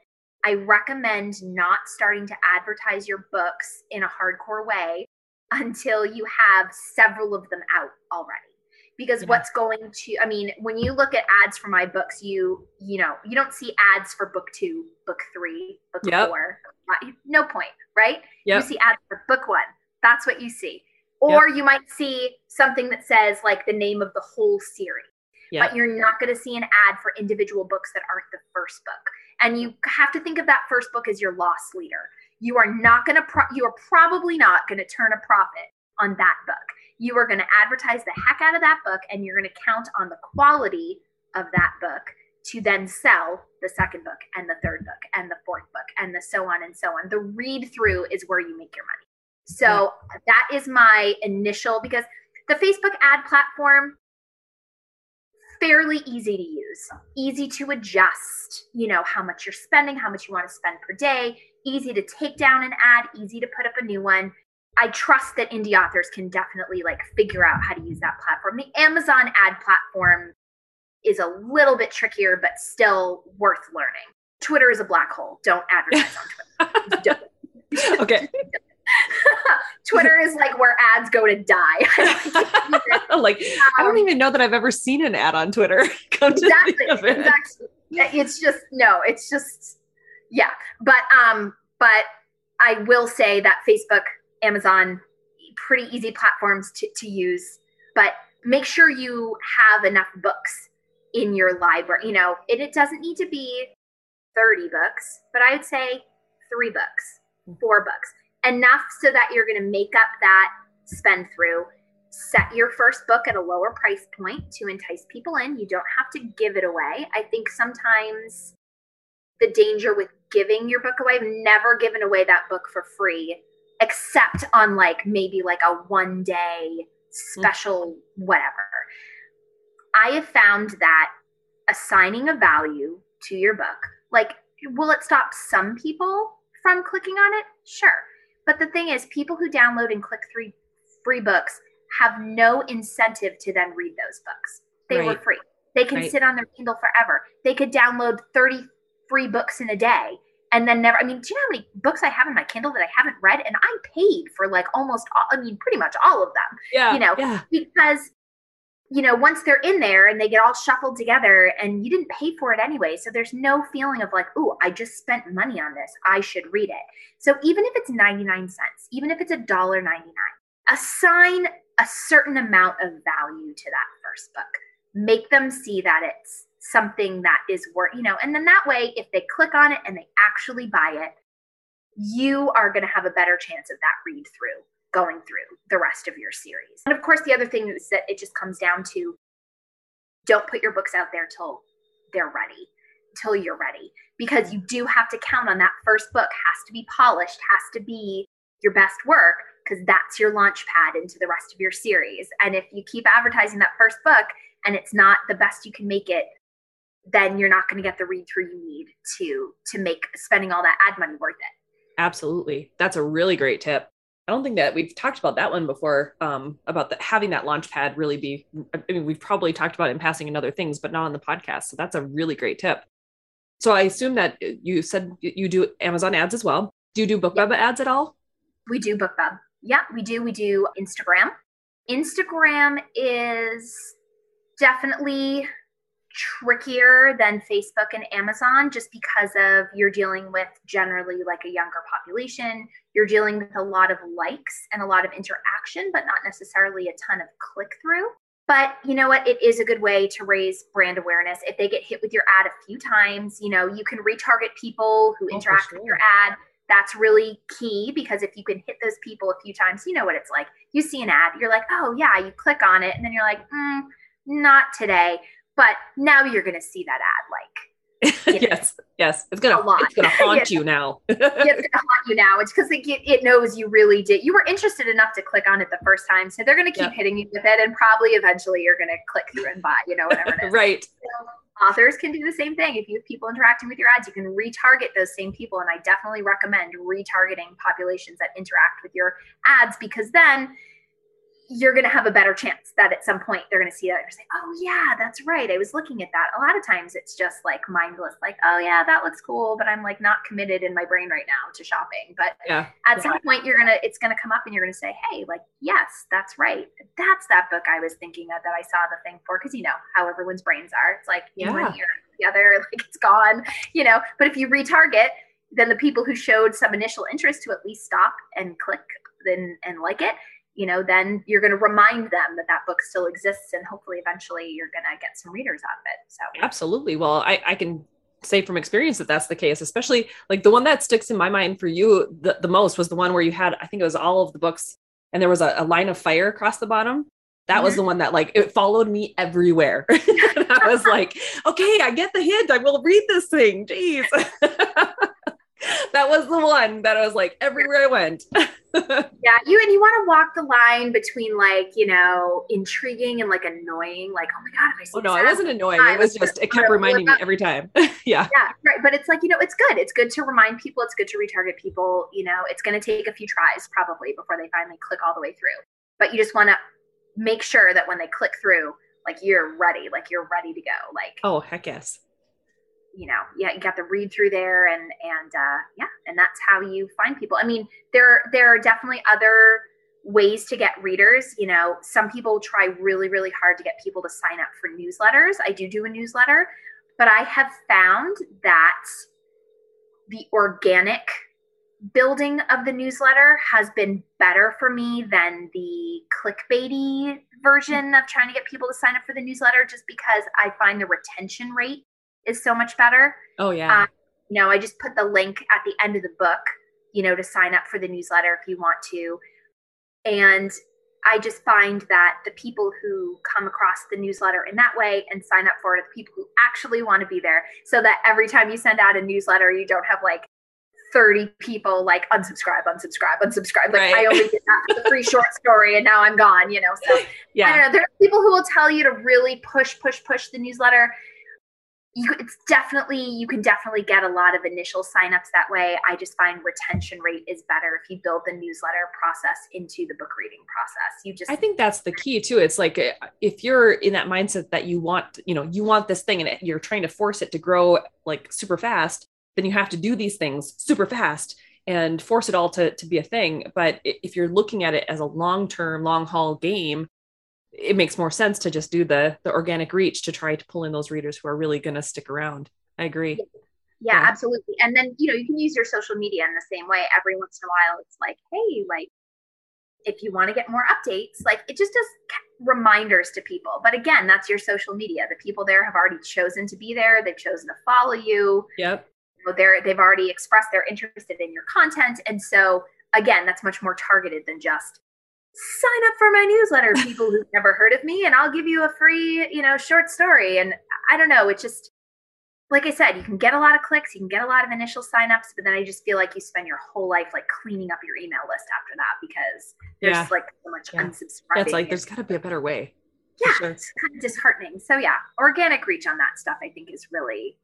S2: I recommend not starting to advertise your books in a hardcore way until you have several of them out already. Because yeah. what's going to i mean when you look at ads for my books you you know you don't see ads for book two book three book yep. four. Uh, no point right? Yep. you see ads for book one. That's what you see. Or yep. you might see something that says like the name of the whole series. But you're not going to see an ad for individual books that aren't the first book. And you have to think of that first book as your loss leader you are not going to pro- you are probably not going to turn a profit on that book. You are going to advertise the heck out of that book and you're going to count on the quality of that book to then sell the second book and the third book and the fourth book and the so on and so on. The read through is where you make your money. So yeah. that is my initial because the facebook ad platform fairly easy to use, easy to adjust, you know, how much you're spending, how much you want to spend per day, easy to take down an ad, easy to put up a new one. I trust that indie authors can definitely like figure out how to use that platform. The Amazon ad platform is a little bit trickier, but still worth learning. Twitter is a black hole. Don't advertise on
S1: Twitter. okay.
S2: Twitter is like where ads go to die.
S1: like um, I don't um, even know that I've ever seen an ad on Twitter.
S2: exactly. Exactly. It's just no. It's just yeah. But um. But I will say that Facebook, Amazon, pretty easy platforms to to use. But make sure you have enough books in your library. You know, it, it doesn't need to be 30 books, but I would say three books, four books enough so that you're going to make up that spend through. Set your first book at a lower price point to entice people in. You don't have to give it away. I think sometimes the danger with giving your book away, I've never given away that book for free, except on like maybe like a one day special mm-hmm. whatever. I have found that assigning a value to your book, like, will it stop some people from clicking on it? Sure. But the thing is, people who download and click three free books have no incentive to then read those books. They right. were free. They can right. sit on their Kindle forever. They could download 30 free books in a day and then never. I mean, do you know how many books I have in my Kindle that I haven't read? And I paid for like almost all, I mean, pretty much all of them.
S1: Yeah.
S2: You know,
S1: yeah.
S2: because you know, once they're in there and they get all shuffled together and you didn't pay for it anyway. So there's no feeling of like, oh, I just spent money on this. I should read it. So even if it's 99 cents, even if it's a dollar 99, assign a certain amount of value to that first book. Make them see that it's something that is worth, you know, and then that way, if they click on it and they actually buy it, you are going to have a better chance of that read through going through the rest of your series. And of course, the other thing is that it just comes down to don't put your books out there till they're ready, till you're ready, because you do have to count on that first book has to be polished, has to be your best work, because that's your launch pad into the rest of your series. And if you keep advertising that first book and it's not the best you can make it, then you're not going to get the read through you need to to make spending all that ad money worth it.
S1: Absolutely. That's a really great tip. I don't think that we've talked about that one before um, about the, having that launch pad really be. I mean, we've probably talked about it in passing and other things, but not on the podcast. So that's a really great tip. So I assume that you said you do Amazon ads as well. Do you do BookBub ads at all?
S2: We do BookBub. Yeah, we do. We do Instagram. Instagram is definitely trickier than Facebook and Amazon just because of you're dealing with generally like a younger population. You're dealing with a lot of likes and a lot of interaction, but not necessarily a ton of click through. But you know what? It is a good way to raise brand awareness. If they get hit with your ad a few times, you know, you can retarget people who oh, interact sure. with your ad. That's really key because if you can hit those people a few times, you know what it's like. You see an ad, you're like, oh, yeah, you click on it, and then you're like, hmm not today. But now you're going to see that ad like
S1: yes, yes, it's gonna it's gonna haunt you now.
S2: yeah, it's gonna haunt you now. It's because it, it knows you really did. You were interested enough to click on it the first time, so they're gonna keep hitting you with it, and probably eventually you're gonna click through and buy. You know, whatever it is.
S1: right.
S2: So, authors can do the same thing. If you have people interacting with your ads, you can retarget those same people, and I definitely recommend retargeting populations that interact with your ads because then you're going to have a better chance that at some point they're going to see that and say, oh, yeah, that's right. I was looking at that. A lot of times it's just like mindless, like, oh, yeah, that looks cool, but I'm like not committed in my brain right now to shopping. But yeah. at yeah. some point, you're going to, it's going to come up and you're going to say, hey, like, yes, that's right. That's that book I was thinking of that I saw the thing for. Cause you know how everyone's brains are. It's like, yeah. one ear, the other, like it's gone, you know. But if you retarget, then the people who showed some initial interest to at least stop and click then and like it you know, then you're going to remind them that that book still exists and hopefully eventually you're going to get some readers out of it. So,
S1: absolutely. Well, I, I can say from experience that that's the case, especially like the one that sticks in my mind for you the, the most was the one where you had, I think it was all of the books and there was a, a line of fire across the bottom. That mm-hmm. was the one that like it followed me everywhere. I was like, okay, I get the hint. I will read this thing. Jeez. that was the one that I was like everywhere I went.
S2: yeah, you and you want to walk the line between like you know intriguing and like annoying. Like, oh my god,
S1: I see. Oh no, I wasn't annoying. It was just it kept reminding me every time. yeah.
S2: Yeah, right. But it's like you know, it's good. It's good to remind people. It's good to retarget people. You know, it's going to take a few tries probably before they finally click all the way through. But you just want to make sure that when they click through, like you're ready. Like you're ready to go. Like
S1: oh heck yes
S2: you know, yeah, you got the read through there, and and uh, yeah, and that's how you find people. I mean, there there are definitely other ways to get readers. You know, some people try really really hard to get people to sign up for newsletters. I do do a newsletter, but I have found that the organic building of the newsletter has been better for me than the clickbaity version of trying to get people to sign up for the newsletter just because I find the retention rate is so much better.
S1: Oh yeah. Um,
S2: you know, I just put the link at the end of the book, you know, to sign up for the newsletter if you want to. And I just find that the people who come across the newsletter in that way and sign up for it are the people who actually want to be there. So that every time you send out a newsletter, you don't have like 30 people like unsubscribe, unsubscribe, unsubscribe. Like right. I only did that for the free short story and now I'm gone, you know. So yeah. I don't know. There are people who will tell you to really push, push, push the newsletter you it's definitely you can definitely get a lot of initial signups that way. I just find retention rate is better if you build the newsletter process into the book reading process. You just
S1: i think that's the key too. It's like uh, if you're in that mindset that you want you know you want this thing and you're trying to force it to grow like super fast then you have to do these things super fast and force it all to, to be a thing. But if you're looking at it as a long term long haul game it makes more sense to just do the the organic reach to try to pull in those readers who are really going to stick around. I agree.
S2: Yeah, yeah, absolutely. And then, you know, you can use your social media in the same way. Every once in a while, it's like, hey, like, if you want to get more updates, like it just does reminders to people. But again, that's your social media. The people there have already chosen to be there. They've chosen to follow you.
S1: Yep.
S2: they're they've already expressed they're interested in your content, and so again, that's much more targeted than just sign up for my newsletter, people who've never heard of me, and I'll give you a free, you know, short story. And I don't know, it's just like I said, you can get a lot of clicks, you can get a lot of initial signups, but then I just feel like you spend your whole life like cleaning up your email list after that because there's yeah. like so much yeah. unsubscribing.
S1: That's like there's got to be a better way.
S2: Yeah, sure. it's kind of disheartening. So yeah, organic reach on that stuff I think is really,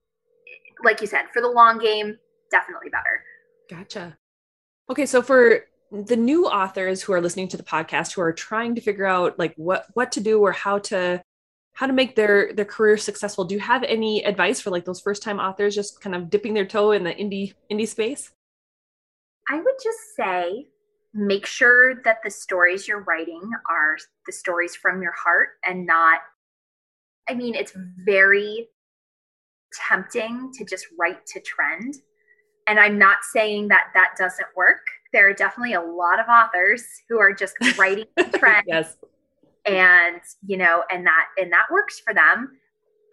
S2: like you said, for the long game, definitely better.
S1: Gotcha. Okay, so for the new authors who are listening to the podcast who are trying to figure out like what what to do or how to how to make their their career successful do you have any advice for like those first time authors just kind of dipping their toe in the indie indie space?
S2: I would just say make sure that the stories you're writing are the stories from your heart and not i mean it's very tempting to just write to trend. And i'm not saying that that doesn't work there are definitely a lot of authors who are just writing trends.
S1: yes.
S2: And, you know, and that and that works for them.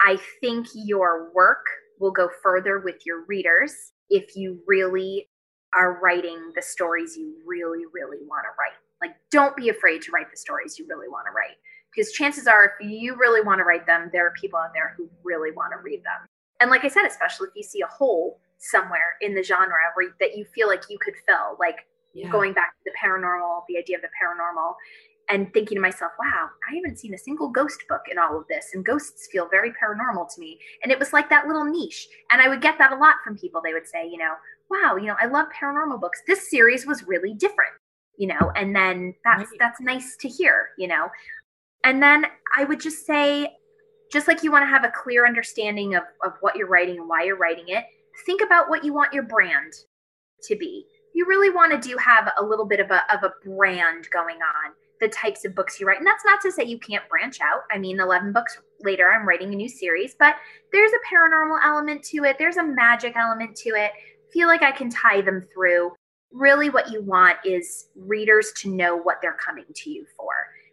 S2: I think your work will go further with your readers if you really are writing the stories you really, really want to write. Like, don't be afraid to write the stories you really want to write. because chances are if you really want to write them there are people out there who really want to read them and like i said especially if you see a hole somewhere in the genre where that you feel like you could fill like yeah. going back to the paranormal the idea of the paranormal and thinking to myself wow i haven't seen a single ghost book in all of this and ghosts feel very paranormal to me and it was like that little niche and i would get that a lot from people they would say you know wow you know i love paranormal books this series was really different you know and then that's right. that's nice to hear you know and then i would just say just like you want to have a clear understanding of, of what you're writing and why you're writing it think about what you want your brand to be. You really want to do have a little bit of a, of a brand going on the types of books you write. And that's not to say you can't branch out. I mean 11 books later i'm writing a new series but there's a paranormal element to it. There's a magic element to it. Feel like i can tie them through. Really what you want is readers to know what they're coming to you for.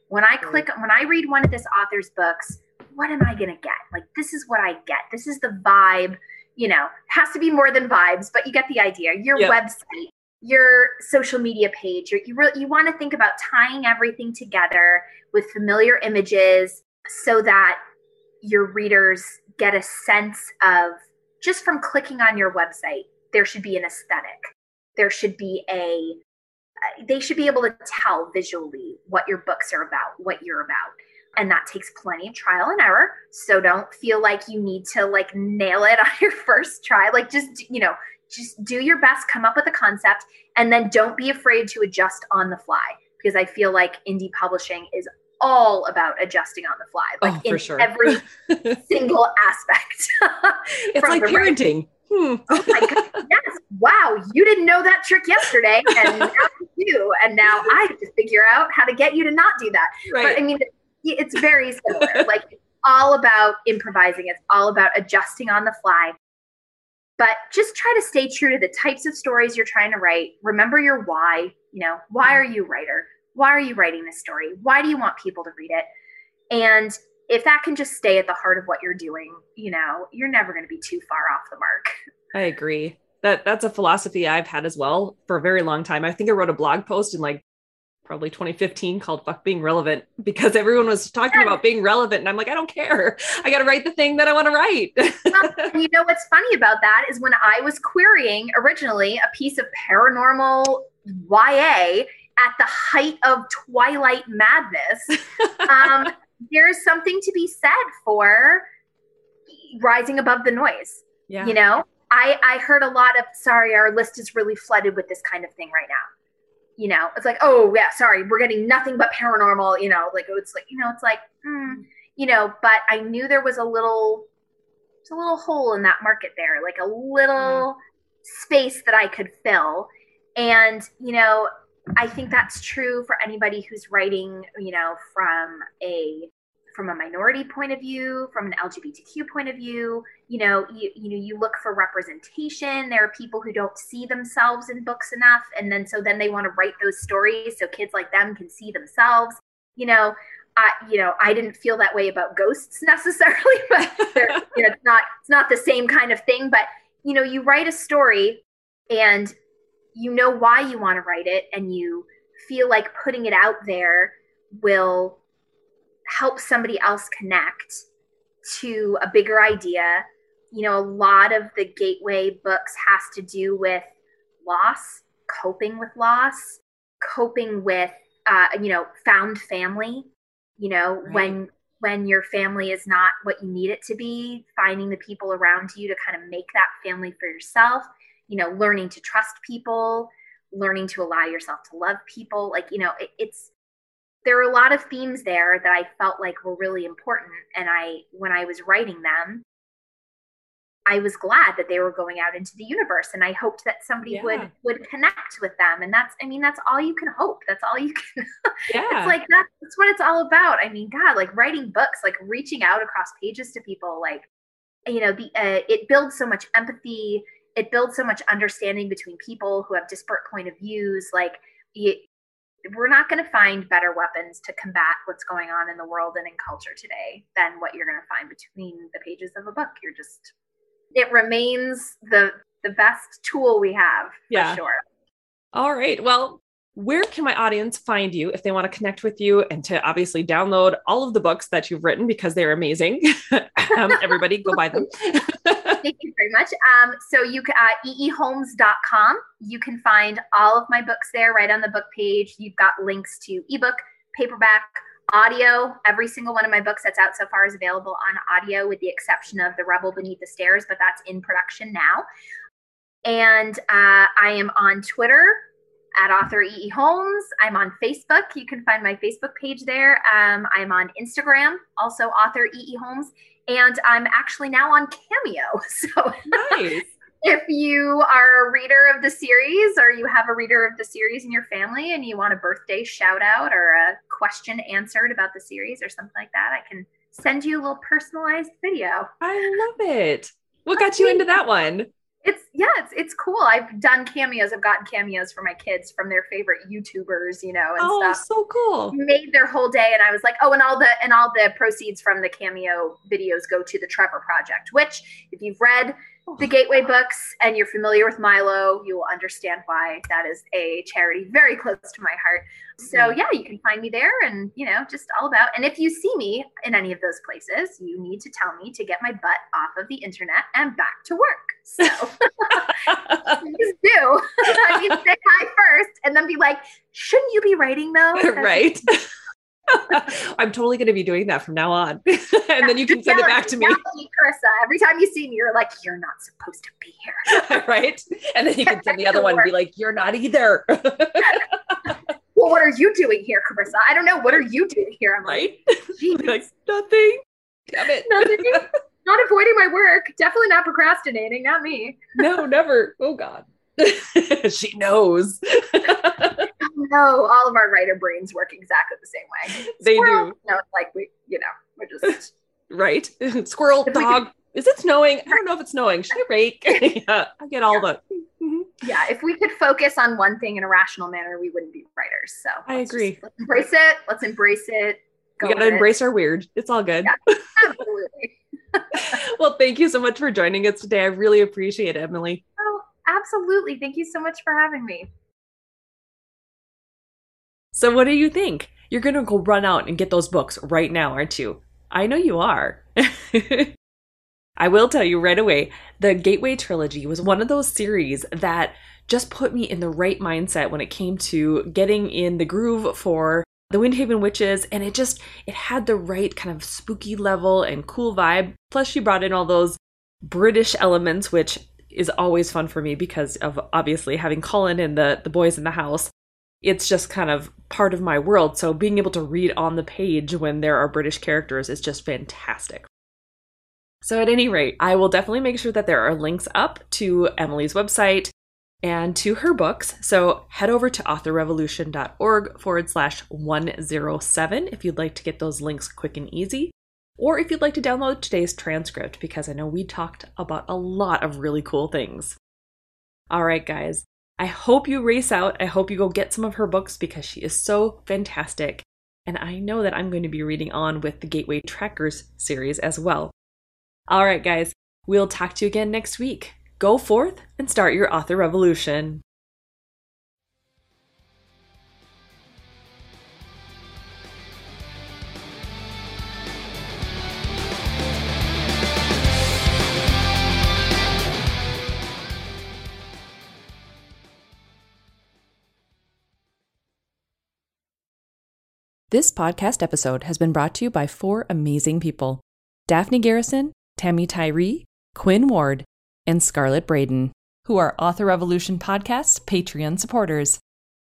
S2: When I click, when I read one of this author's books, what am I going to get? Like, this is what I get. This is the vibe, you know, has to be more than vibes, but you get the idea. Your yep. website, your social media page, you really, you want to think about tying everything together with familiar images so that your readers get a sense of just from clicking on your website, there should be an aesthetic. There should be a uh, they should be able to tell visually what your books are about, what you're about. And that takes plenty of trial and error. So don't feel like you need to like nail it on your first try. Like just, you know, just do your best, come up with a concept, and then don't be afraid to adjust on the fly because I feel like indie publishing is all about adjusting on the fly, like oh, in sure. every single aspect.
S1: it's like parenting.
S2: Hmm. Oh my god! Yes. Wow, you didn't know that trick yesterday, and now you do. And now I have to figure out how to get you to not do that. Right. But I mean, it's very similar. like it's all about improvising. It's all about adjusting on the fly. But just try to stay true to the types of stories you're trying to write. Remember your why. You know, why are you a writer? Why are you writing this story? Why do you want people to read it? And if that can just stay at the heart of what you're doing, you know, you're never going to be too far off the mark.
S1: I agree. That that's a philosophy I've had as well for a very long time. I think I wrote a blog post in like probably 2015 called fuck being relevant because everyone was talking about being relevant and I'm like I don't care. I got to write the thing that I want to write.
S2: well, you know what's funny about that is when I was querying originally a piece of paranormal YA at the height of Twilight madness, um, there's something to be said for rising above the noise. Yeah. You know, I I heard a lot of sorry, our list is really flooded with this kind of thing right now. You know, it's like, oh yeah, sorry, we're getting nothing but paranormal. You know, like it's like you know, it's like, mm, you know. But I knew there was a little, there's a little hole in that market there, like a little mm. space that I could fill. And you know, I think that's true for anybody who's writing, you know, from a from a minority point of view, from an LGBTQ point of view, you know, you you know, you look for representation. There are people who don't see themselves in books enough, and then so then they want to write those stories so kids like them can see themselves. You know, I you know, I didn't feel that way about ghosts necessarily, but you know, it's not it's not the same kind of thing. But you know, you write a story and you know why you want to write it and you feel like putting it out there will help somebody else connect to a bigger idea. You know a lot of the gateway books has to do with loss coping with loss coping with uh, you know found family. You know right. when when your family is not what you need it to be finding the people around you to kind of make that family for yourself. You know learning to trust people learning to allow yourself to love people. Like you know it, it's there are a lot of themes there that i felt like were really important. And i when i was writing them i was glad that they were going out into the universe. And i hoped that somebody yeah. would would connect with them. And that's i mean that's all you can hope. That's all you can yeah. it's like that, that's what it's all about. I mean god like writing books like reaching out across pages to people like you know the uh, it builds so much empathy. It builds so much understanding between people who have disparate point of views. Like you, we're not going to find better weapons to combat what's going on in the world and in culture today than what you're going to find between the pages of a book you're just it remains the the best tool we have yeah. sure
S1: all right well where can my audience find you if they want to connect with you and to obviously download all of the books that you've written because they're amazing? um, everybody, go buy them.
S2: Thank you very much. Um, so you can uh, eeholmes.com. You can find all of my books there right on the book page. You've got links to ebook, paperback, audio. Every single one of my books that's out so far is available on audio, with the exception of The Rebel Beneath the Stairs, but that's in production now. And uh, I am on Twitter at author E. E. Holmes. I'm on Facebook. You can find my Facebook page there. Um, I'm on Instagram, also author E. E. Holmes. And I'm actually now on Cameo. So
S1: nice.
S2: if you are a reader of the series or you have a reader of the series in your family and you want a birthday shout out or a question answered about the series or something like that, I can send you a little personalized video.
S1: I love it. What got you into that one?
S2: It's yeah, it's it's cool. I've done cameos. I've gotten cameos for my kids from their favorite YouTubers, you know, and
S1: oh,
S2: stuff.
S1: so cool.
S2: Made their whole day, and I was like, oh, and all the and all the proceeds from the cameo videos go to the Trevor Project. Which, if you've read oh. the Gateway books and you're familiar with Milo, you will understand why that is a charity very close to my heart. So
S1: Mm-hmm.
S2: yeah, you can find me there and you know, just all about and if you see me in any of those places, you need to tell me to get my butt off of the internet and back to work. So please do. I mean say hi first and then be like, shouldn't you be writing though?
S1: right. I'm totally going to be doing that from now on. and then you can send it back to me.
S2: Carissa. Every time you see me, you're like, you're not supposed to be here.
S1: right. And then you can send the other one and be like, you're not either.
S2: Well, what are you doing here, Carissa? I don't know. What are you doing here? I'm like, "Geez,
S1: like, nothing. Damn it.
S2: nothing. not avoiding my work. Definitely not procrastinating. Not me.
S1: no, never. Oh, God. she knows.
S2: No, all of our writer brains work exactly the same way.
S1: They
S2: Squirrel,
S1: do.
S2: No, like we, you know, we're just
S1: Right. Squirrel, dog. Is it snowing? I don't know if it's snowing. Should I rake? yeah, I get all the.
S2: Yeah. If we could focus on one thing in a rational manner, we wouldn't be writers. So
S1: I agree.
S2: Just, let's embrace it. Let's embrace it.
S1: We got to
S2: with it.
S1: embrace our weird. It's all good.
S2: Yeah. Absolutely.
S1: well, thank you so much for joining us today. I really appreciate it, Emily.
S2: Oh, absolutely. Thank you so much for having me.
S1: So, what do you think? You're going to go run out and get those books right now, aren't you? I know you are. I will tell you right away the Gateway Trilogy was one of those series that just put me in the right mindset when it came to getting in the groove for the Windhaven Witches, and it just it had the right kind of spooky level and cool vibe. Plus, she brought in all those British elements, which is always fun for me because of obviously having Colin and the the boys in the house it's just kind of part of my world. So being able to read on the page when there are British characters is just fantastic. So, at any rate, I will definitely make sure that there are links up to Emily's website and to her books. So, head over to authorrevolution.org forward slash 107 if you'd like to get those links quick and easy, or if you'd like to download today's transcript, because I know we talked about a lot of really cool things. All right, guys. I hope you race out. I hope you go get some of her books because she is so fantastic. And I know that I'm going to be reading on with the Gateway Trackers series as well. All right, guys, we'll talk to you again next week. Go forth and start your author revolution. This podcast episode has been brought to you by four amazing people Daphne Garrison, Tammy Tyree, Quinn Ward, and Scarlett Braden, who are Author Revolution Podcast Patreon supporters.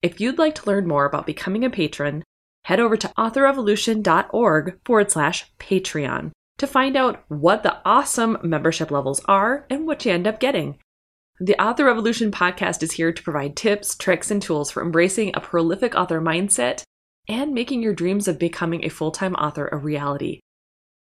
S1: If you'd like to learn more about becoming a patron, head over to authorrevolution.org forward slash Patreon to find out what the awesome membership levels are and what you end up getting. The Author Revolution podcast is here to provide tips, tricks, and tools for embracing a prolific author mindset and making your dreams of becoming a full time author a reality.